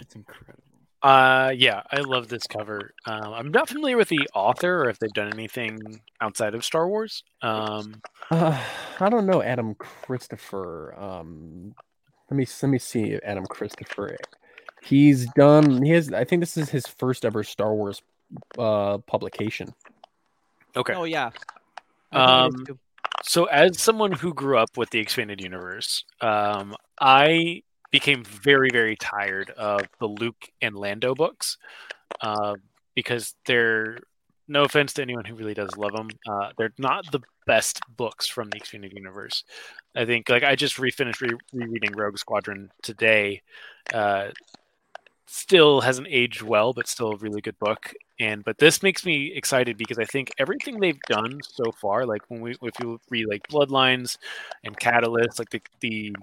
It's incredible. Uh, yeah, I love this cover. Um, I'm not familiar with the author or if they've done anything outside of Star Wars. Um, Uh, I don't know Adam Christopher. Um, let me let me see Adam Christopher. He's done. He has. I think this is his first ever Star Wars uh publication. okay. Oh yeah. I think it is Um, too. So as someone who grew up with the expanded universe, um, I became very, very tired of the Luke and Lando books uh, because they're no offense to anyone who really does love them, uh, they're not the best books from the expanded universe. I think like I just refinished re- rereading Rogue Squadron today. Uh, still hasn't aged well, but still a really good book. And but this makes me excited because I think everything they've done so far, like when we if you read like Bloodlines and Catalyst, like the the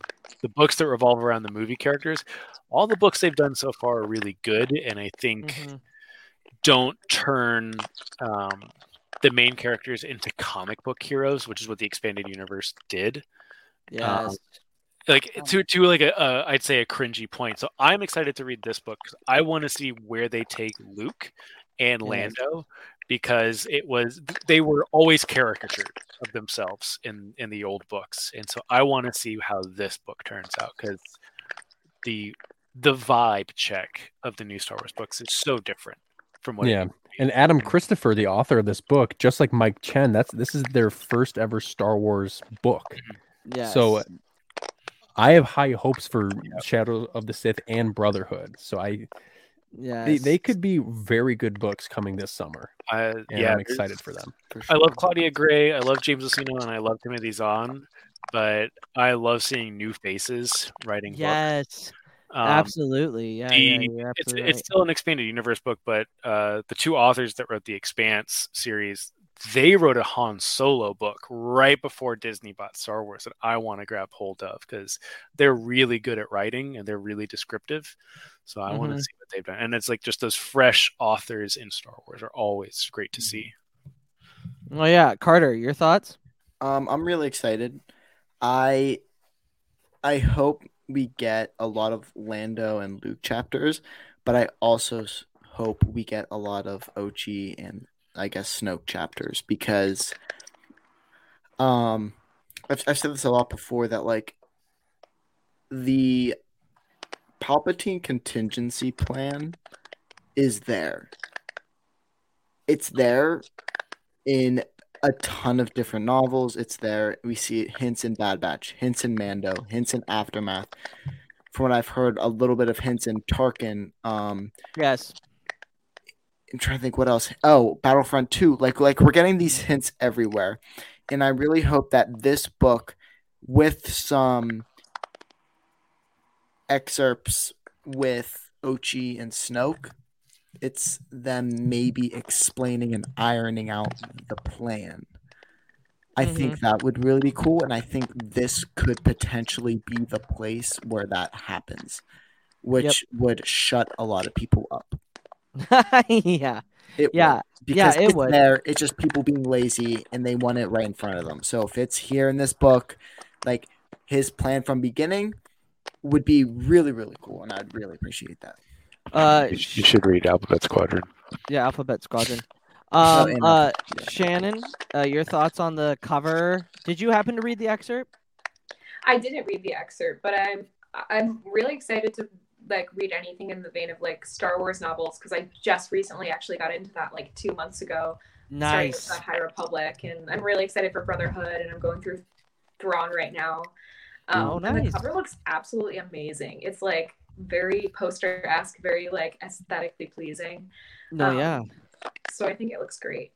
the books that revolve around the movie characters, all the books they've done so far are really good, and I think Mhm. don't turn um, the main characters into comic book heroes, which is what the expanded universe did Yes. um, like oh. to to like a, a I'd say a cringy point. So I'm excited to read this book 'cause I want to see where they take Luke and mm-hmm. Lando because it was they were always caricatured of themselves in in the old books, and so I want to see how this book turns out because the the vibe check of the new Star Wars books is so different from what Yeah. used to be. And Adam Christopher, the author of this book, just like Mike Chen, that's this is their first ever Star Wars book. Yeah. So I have high hopes for Shadow of the Sith and Brotherhood. So I yeah they, they could be very good books coming this summer. I, And yeah, I'm excited for them. I love Claudia Gray. I love James Luceno, and I love Timothy Zahn. But I love seeing new faces writing books. Yes. Um, absolutely. Yeah. the- yeah. You're it's absolutely it's still an expanded universe book, but uh, the two authors that wrote the Expanse series, they wrote a Han Solo book right before Disney bought Star Wars that I want to grab hold of because they're really good at writing and they're really descriptive. So I want Mhm. to see what they've done, and it's like just those fresh authors in Star Wars are always great to see. right. Oh yeah, Carter, your thoughts? Um, I'm really excited. I I hope we get a lot of Lando and Luke chapters, but I also hope we get a lot of Ochi and I guess Snoke chapters because um I've, I've said this a lot before that like the Palpatine contingency plan is there. It's there in a ton of different novels. It's there. We see it hints in Bad Batch, hints in Mando, hints in Aftermath. From what I've heard, a little bit of hints in Tarkin. Um, Yes. I'm trying to think what else. Oh, Battlefront 2. Like like we're getting these hints everywhere. And I really hope that this book with some excerpts with Ochi and Snoke, it's them maybe explaining and ironing out the plan. I mm-hmm. think that would really be cool, and I think this could potentially be the place where that happens, which would shut a lot of people up. yeah. It Yeah. would, because yeah, it it's would. there. It's just people being lazy and they want it right in front of them. So if it's here in this book, like his plan from beginning would be really, really cool, and I'd really appreciate that. Uh, You, sh- you should read Alphabet Squadron. yeah, Alphabet Squadron. Oh, Um, and uh, yeah. Shannon, uh, your thoughts on the cover? Did you happen to read the excerpt? I didn't read the excerpt, but I'm I'm really excited to like read anything in the vein of like Star Wars novels because I just recently actually got into that like two months ago. starting with Nice. the High Republic, and I'm really excited for Brotherhood, and I'm going through Thrawn right now. Um, Oh, And the cover looks absolutely amazing. It's like very poster esque, very like aesthetically pleasing. No, Um, yeah. So I think it looks great.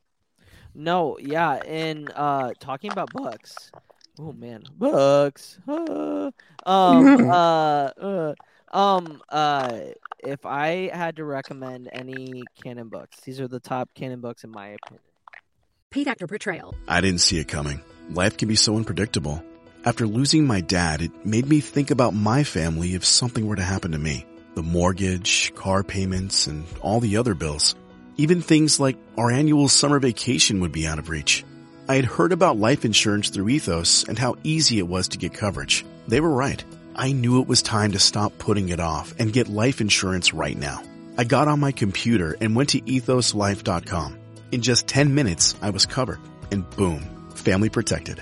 No, yeah, and uh talking about books. Oh man, books. Ah. um uh, uh um uh if I had to recommend any canon books, these are the top canon books in my opinion. Paid actor portrayal. I didn't see it coming. Life can be so unpredictable. After losing my dad, it made me think about my family if something were to happen to me. The mortgage, car payments, and all the other bills. Even things like our annual summer vacation would be out of reach. I had heard about life insurance through Ethos and how easy it was to get coverage. They were right. I knew it was time to stop putting it off and get life insurance right now. I got on my computer and went to ethoslife.com. In just 10 minutes, I was covered. And boom, family protected.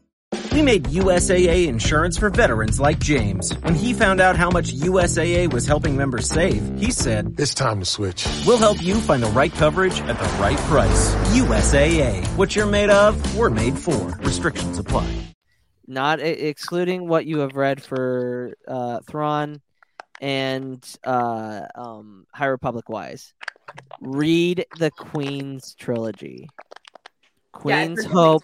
We made USAA insurance for veterans like James. When he found out how much USAA was helping members save, he said, It's time to switch. We'll help you find the right coverage at the right price. USAA. What you're made of, we're made for. Restrictions apply. Not excluding what you have read for uh, Thrawn and uh, um, High Republic wise. Read the Queen's trilogy. Queen's yeah, Hope.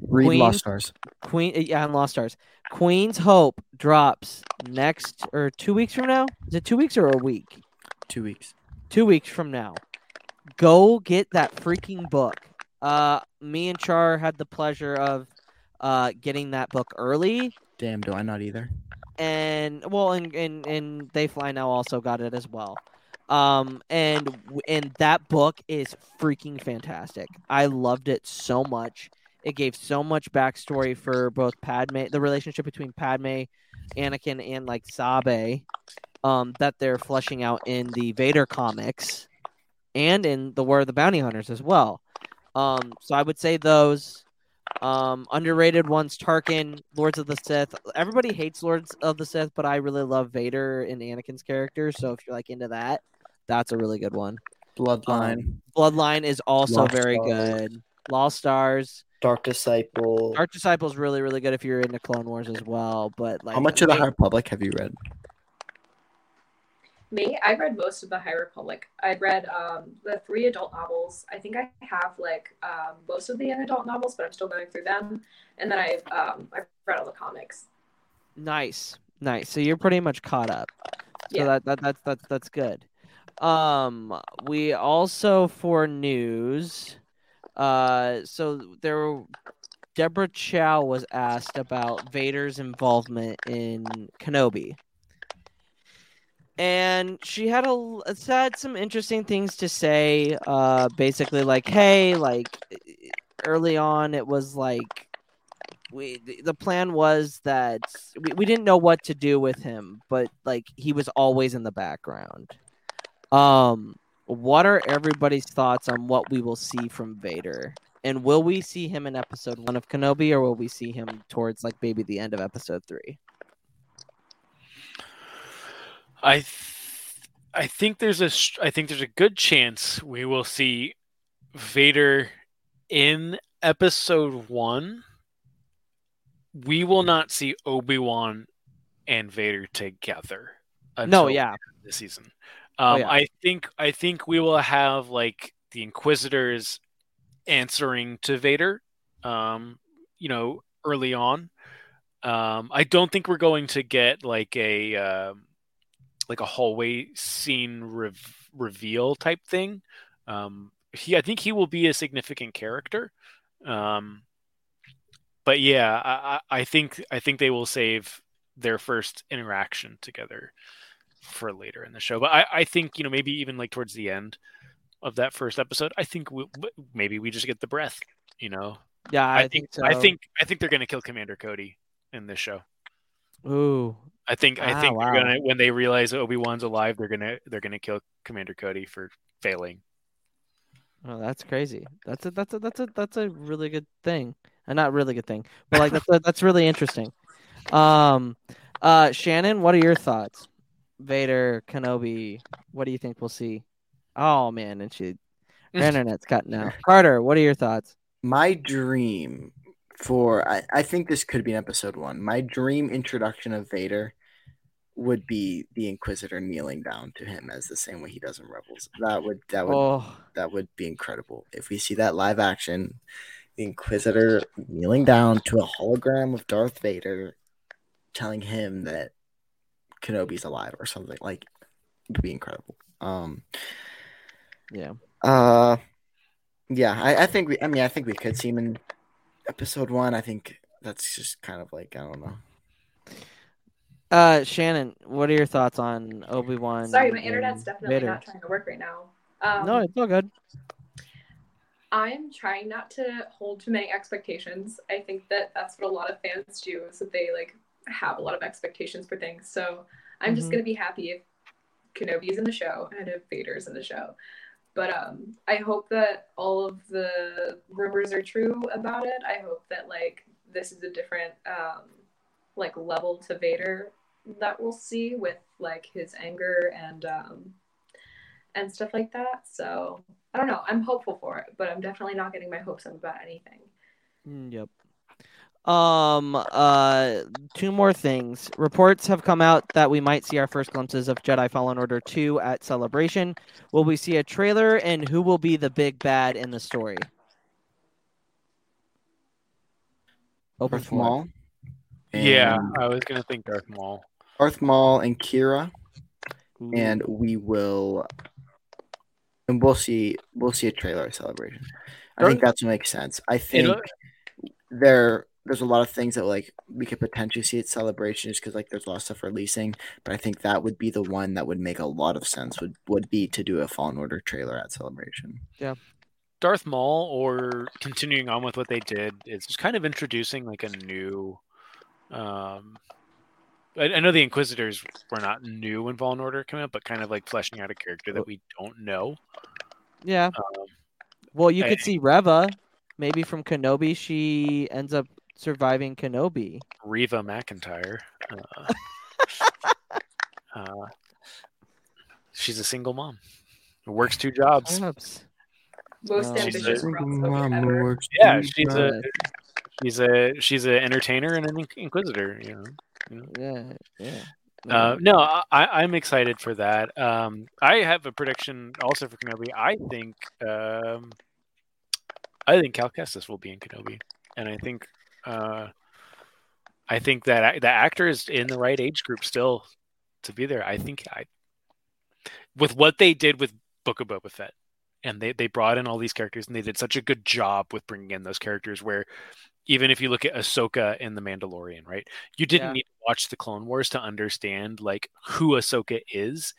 Read Queen's, Lost Stars. Queen, yeah, and Lost Stars. Queen's Hope drops next or two weeks from now. Is it two weeks or a week? Two weeks. Two weeks from now. Go get that freaking book. Uh, me and Char had the pleasure of uh getting that book early. Damn, do I not either? And well, and and and they fly now also got it as well. Um, and and that book is freaking fantastic. I loved it so much. It gave so much backstory for both Padme, the relationship between Padme, Anakin, and like Sabe, um, that they're fleshing out in the Vader comics, and in the War of the Bounty Hunters as well. Um, so I would say those. Um, underrated ones: Tarkin, Lords of the Sith. Everybody hates Lords of the Sith, but I really love Vader and Anakin's character. So if you're like into that, that's a really good one. Bloodline. Um, Bloodline is also Lost very Stars. good. Lost Stars. Dark Disciple. Dark Disciple is really, really good if you're into Clone Wars as well. But like, How much of the they- High Republic have you read? Me, I read most of the High Republic. I read um, the three adult novels. I think I have like um, most of the young adult novels, but I'm still going through them. And then I've um, I've read all the comics. Nice, nice. So you're pretty much caught up. So Yeah. that, that that's that's that's good. Um, we also for news, uh, so there, Deborah Chow was asked about Vader's involvement in Kenobi, and she had a had some interesting things to say. Uh, basically, like, hey, like early on, it was like we the- the plan was that we, we didn't know what to do with him, but like he was always in the background. Um, what are everybody's thoughts on what we will see from Vader? And will we see him in episode one of Kenobi, or will we see him towards like maybe the end of episode three? I th- I think there's a sh- I think there's a good chance we will see Vader in episode 1. We will not see Obi-Wan and Vader together. No, yeah. this season. Oh, Um, yeah. I think I think we will have like the Inquisitors answering to Vader. Um, you know, early on. Um, I don't think we're going to get like a um like a hallway scene rev- reveal type thing. Um, he, I think he will be a significant character. Um, but yeah, I I think I think they will save their first interaction together for later in the show. But I, I think you know maybe even like towards the end of that first episode, I think we, maybe we just get the breath. You know, Yeah, I, I think so. I think I think they're gonna kill Commander Cody in this show. Ooh, I think I Ah, think wow. they're gonna when they realize Obi Wan's alive, they're gonna they're gonna kill Commander Cody for failing. Oh, that's crazy. That's a that's a that's a that's a really good thing. Uh, not really good thing, but like that's that's really interesting. Um, uh, Shannon, what are your thoughts? Vader, Kenobi, what do you think we'll see? Oh man, and she, her internet's cutting out. Carter, what are your thoughts? My dream for I, I think this could be in episode one. My dream introduction of Vader would be the Inquisitor kneeling down to him as the same way he does in Rebels. That would that would Oh. that would be incredible. If we see that live action, the Inquisitor kneeling down to a hologram of Darth Vader telling him that Kenobi's alive or something like it would be incredible. Um Yeah. uh Yeah, I, I think we. I mean, I think we could see him in episode one. I think that's just kind of like I don't know. Uh, Shannon, what are your thoughts on Obi Wan? Sorry, my internet's definitely not trying to work right now. Um, No, it's all good. I'm trying not to hold too many expectations. I think that that's what a lot of fans do is that they like have a lot of expectations for things. So I'm just Mhm. gonna be happy if Kenobi's in the show and if Vader's in the show. But um, I hope that all of the rumors are true about it. I hope that like this is a different um, like level to Vader that we'll see with like his anger and um, and stuff like that. So I don't know. I'm hopeful for it, but I'm definitely not getting my hopes up about anything. Mm, Yep. Um. Uh. Two more things. Reports have come out that we might see our first glimpses of Jedi Fallen Order 2 at Celebration. Will we see a trailer, and who will be the big bad in the story? Open Darth floor. Maul. Yeah, I was gonna think Darth Maul. Darth Maul and Kira, and we will, and we'll see. We'll see a trailer at celebration. I think Darth- that's what makes sense. I think It'll- there there's a lot of things that like we could potentially see at celebration just because like there's a lot of stuff releasing. But I think that would be the one that would make a lot of sense. Would would be to do a Fallen Order trailer at celebration. Yeah. Darth Maul, or continuing on with what they did, is just kind of introducing like a new. Um, I, I know the Inquisitors were not new when Fallen Order came out, but kind of like fleshing out a character that we don't know. Yeah. Um, Well, you I- could see Reva, maybe from Kenobi. She ends up surviving Kenobi. Reva McIntyre. Uh, uh, she's a single mom. Works two jobs. Perhaps. Most No. She's ambitious a- crossover ever. Yeah, she's a she's a she's an entertainer and an inquisitor. You know. You know? Yeah. Yeah. Uh, no, I, I'm excited for that. Um, I have a prediction also for Kenobi. I think um, I think Cal Kestis will be in Kenobi, and I think uh, I think that the actor is in the right age group still to be there. I think I with what they did with Book of Boba Fett, and they they brought in all these characters, and they did such a good job with bringing in those characters. Where even if you look at Ahsoka in the Mandalorian, right, you didn't Yeah. need to watch the Clone Wars to understand like who Ahsoka is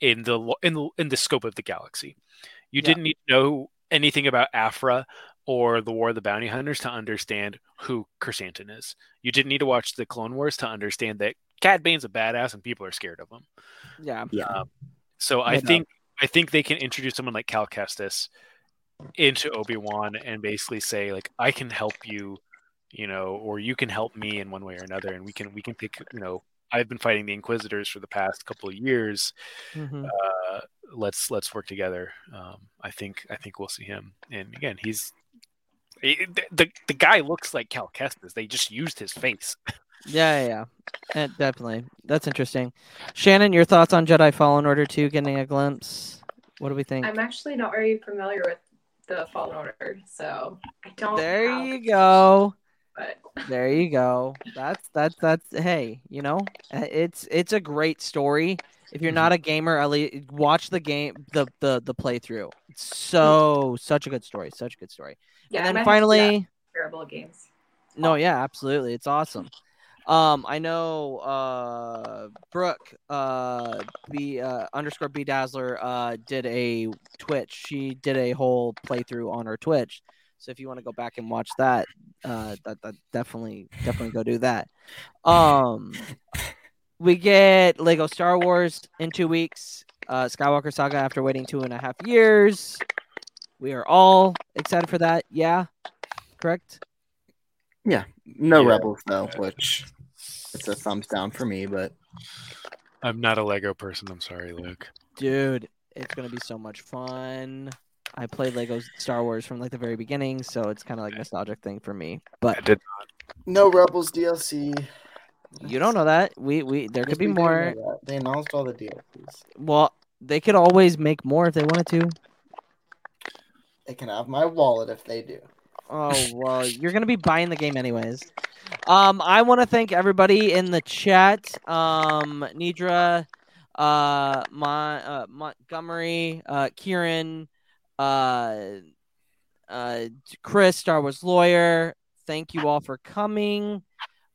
in the in the in the scope of the galaxy. You Yeah. didn't need to know anything about Aphra or the War of the Bounty Hunters to understand who Krrsantan is. You didn't need to watch the Clone Wars to understand that Cad Bane's a badass and people are scared of him. Yeah. Yeah. Um, so I Yeah. think I think they can introduce someone like Cal Kestis into Obi Wan and basically say like I can help you, you know, or you can help me in one way or another, and we can we can pick you know. I've been fighting the Inquisitors for the past couple of years. Mhm. Uh, let's let's work together. Um, I think I think we'll see him. And again, he's he- the the, the guy looks like Cal Kestis. They just used his face. Yeah, yeah, yeah. Eh, definitely. That's interesting. Shannon, your thoughts on Jedi Fallen Order 2 getting a glimpse? What do we think? I'm actually not very familiar with the Fallen Order, so I don't. There have- you go. But There you go. That's that's that's hey, you know, eh, it's it's a great story. If you're not a gamer, at least watch the game the the the playthrough. It's so such a good story, such a good story. yeah, and then have to do that. finally, terrible games. no, yeah, absolutely. It's awesome. Um, I know uh Brooke uh B uh underscore B Dazzler uh did a Twitch. She did a whole playthrough on her Twitch. So if you want to go back and watch that, uh that, that definitely definitely go do that. Um we get Lego Star Wars in two weeks. Uh Skywalker Saga after waiting two and a half years. We are all excited for that. Yeah. Correct? Yeah, no Yeah. rebels though, which it's a thumbs down for me. But I'm not a Lego person. I'm sorry, Luke. Dude, it's gonna be so much fun. I played Lego Star Wars from like the very beginning, so it's kind of like nostalgic thing for me. But did no rebels DLC. You don't know that we we there could be we do know more. They announced all the DLCs. Well, they could always make more if they wanted to. They can have my wallet if they do. Oh well, you're gonna be buying the game anyways. Um, I want to thank everybody in the chat. Um, Nidra, uh, Mon- uh, Montgomery, uh, Kieran, uh, uh, Chris, Star Wars lawyer. Thank you all for coming.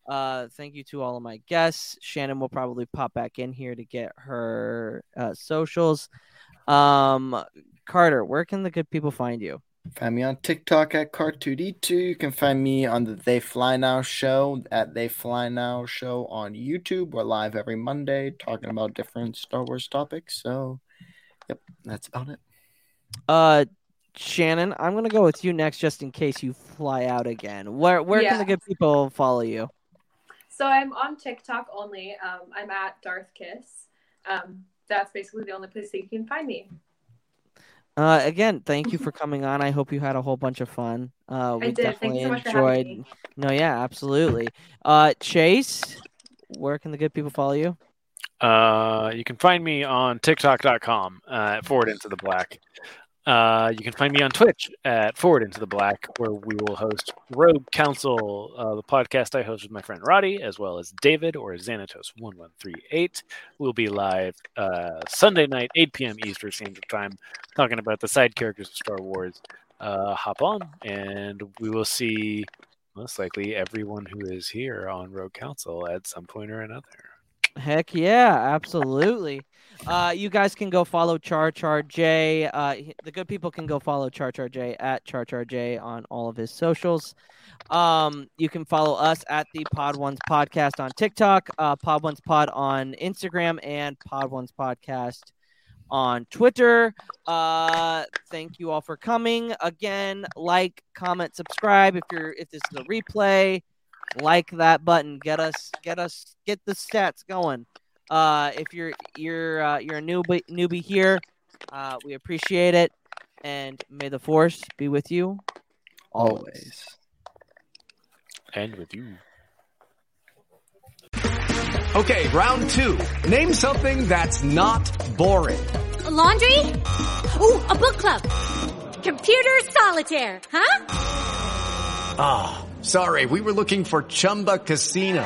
Uh, thank you to all of my guests. Shannon will probably pop back in here to get her uh, socials. Um, Carter, where can the good people find you? Find me on TikTok at Cart2D2. You can find me on the They Fly Now show at They Fly Now show on YouTube. We're live every Monday talking about different Star Wars topics. So, yep, that's about it. Uh, Shannon, I'm gonna go with you next, just in case you fly out again. Where where can the good people follow you? So I'm on TikTok only. Um, I'm at Darth Kiss. Um, that's basically the only place that you can find me. Uh, again, thank you for coming on. I hope you had a whole bunch of fun. Uh, we I did. Thank definitely you so much for enjoyed. me. No, yeah, absolutely. Uh, Chase, where can the good people follow you? Uh, you can find me on TikTok.com uh, forward into the black. Uh, you can find me on Twitch at Forward Into the Black, where we will host Rogue Council, uh, the podcast I host with my friend Roddy, as well as David or Xanatos1138. We'll be live uh, Sunday night, 8 p.m. Eastern Standard Time, talking about the side characters of Star Wars. Uh, hop on, and we will see most likely everyone who is here on Rogue Council at some point or another. Heck yeah, absolutely. Uh, you guys can go follow Char Char J. Uh, the good people can go follow Char Char J at Char Char J on all of his socials. Um, you can follow us at the Podwans Podcast on TikTok, uh, Podwans Pod on Instagram, and Podwans Podcast on Twitter. Uh, thank you all for coming. Again, like, comment, subscribe if you're if this is a replay. Like that button. Get us get us get the stats going. Uh, if you're you're uh, you're a newbie newbie here, uh, we appreciate it, and may the force be with you always. And with you. Okay, round two. Name something that's not boring. laundry? Ooh, a book club. Computer solitaire, huh? Ah, sorry, we were looking for Chumba Casino.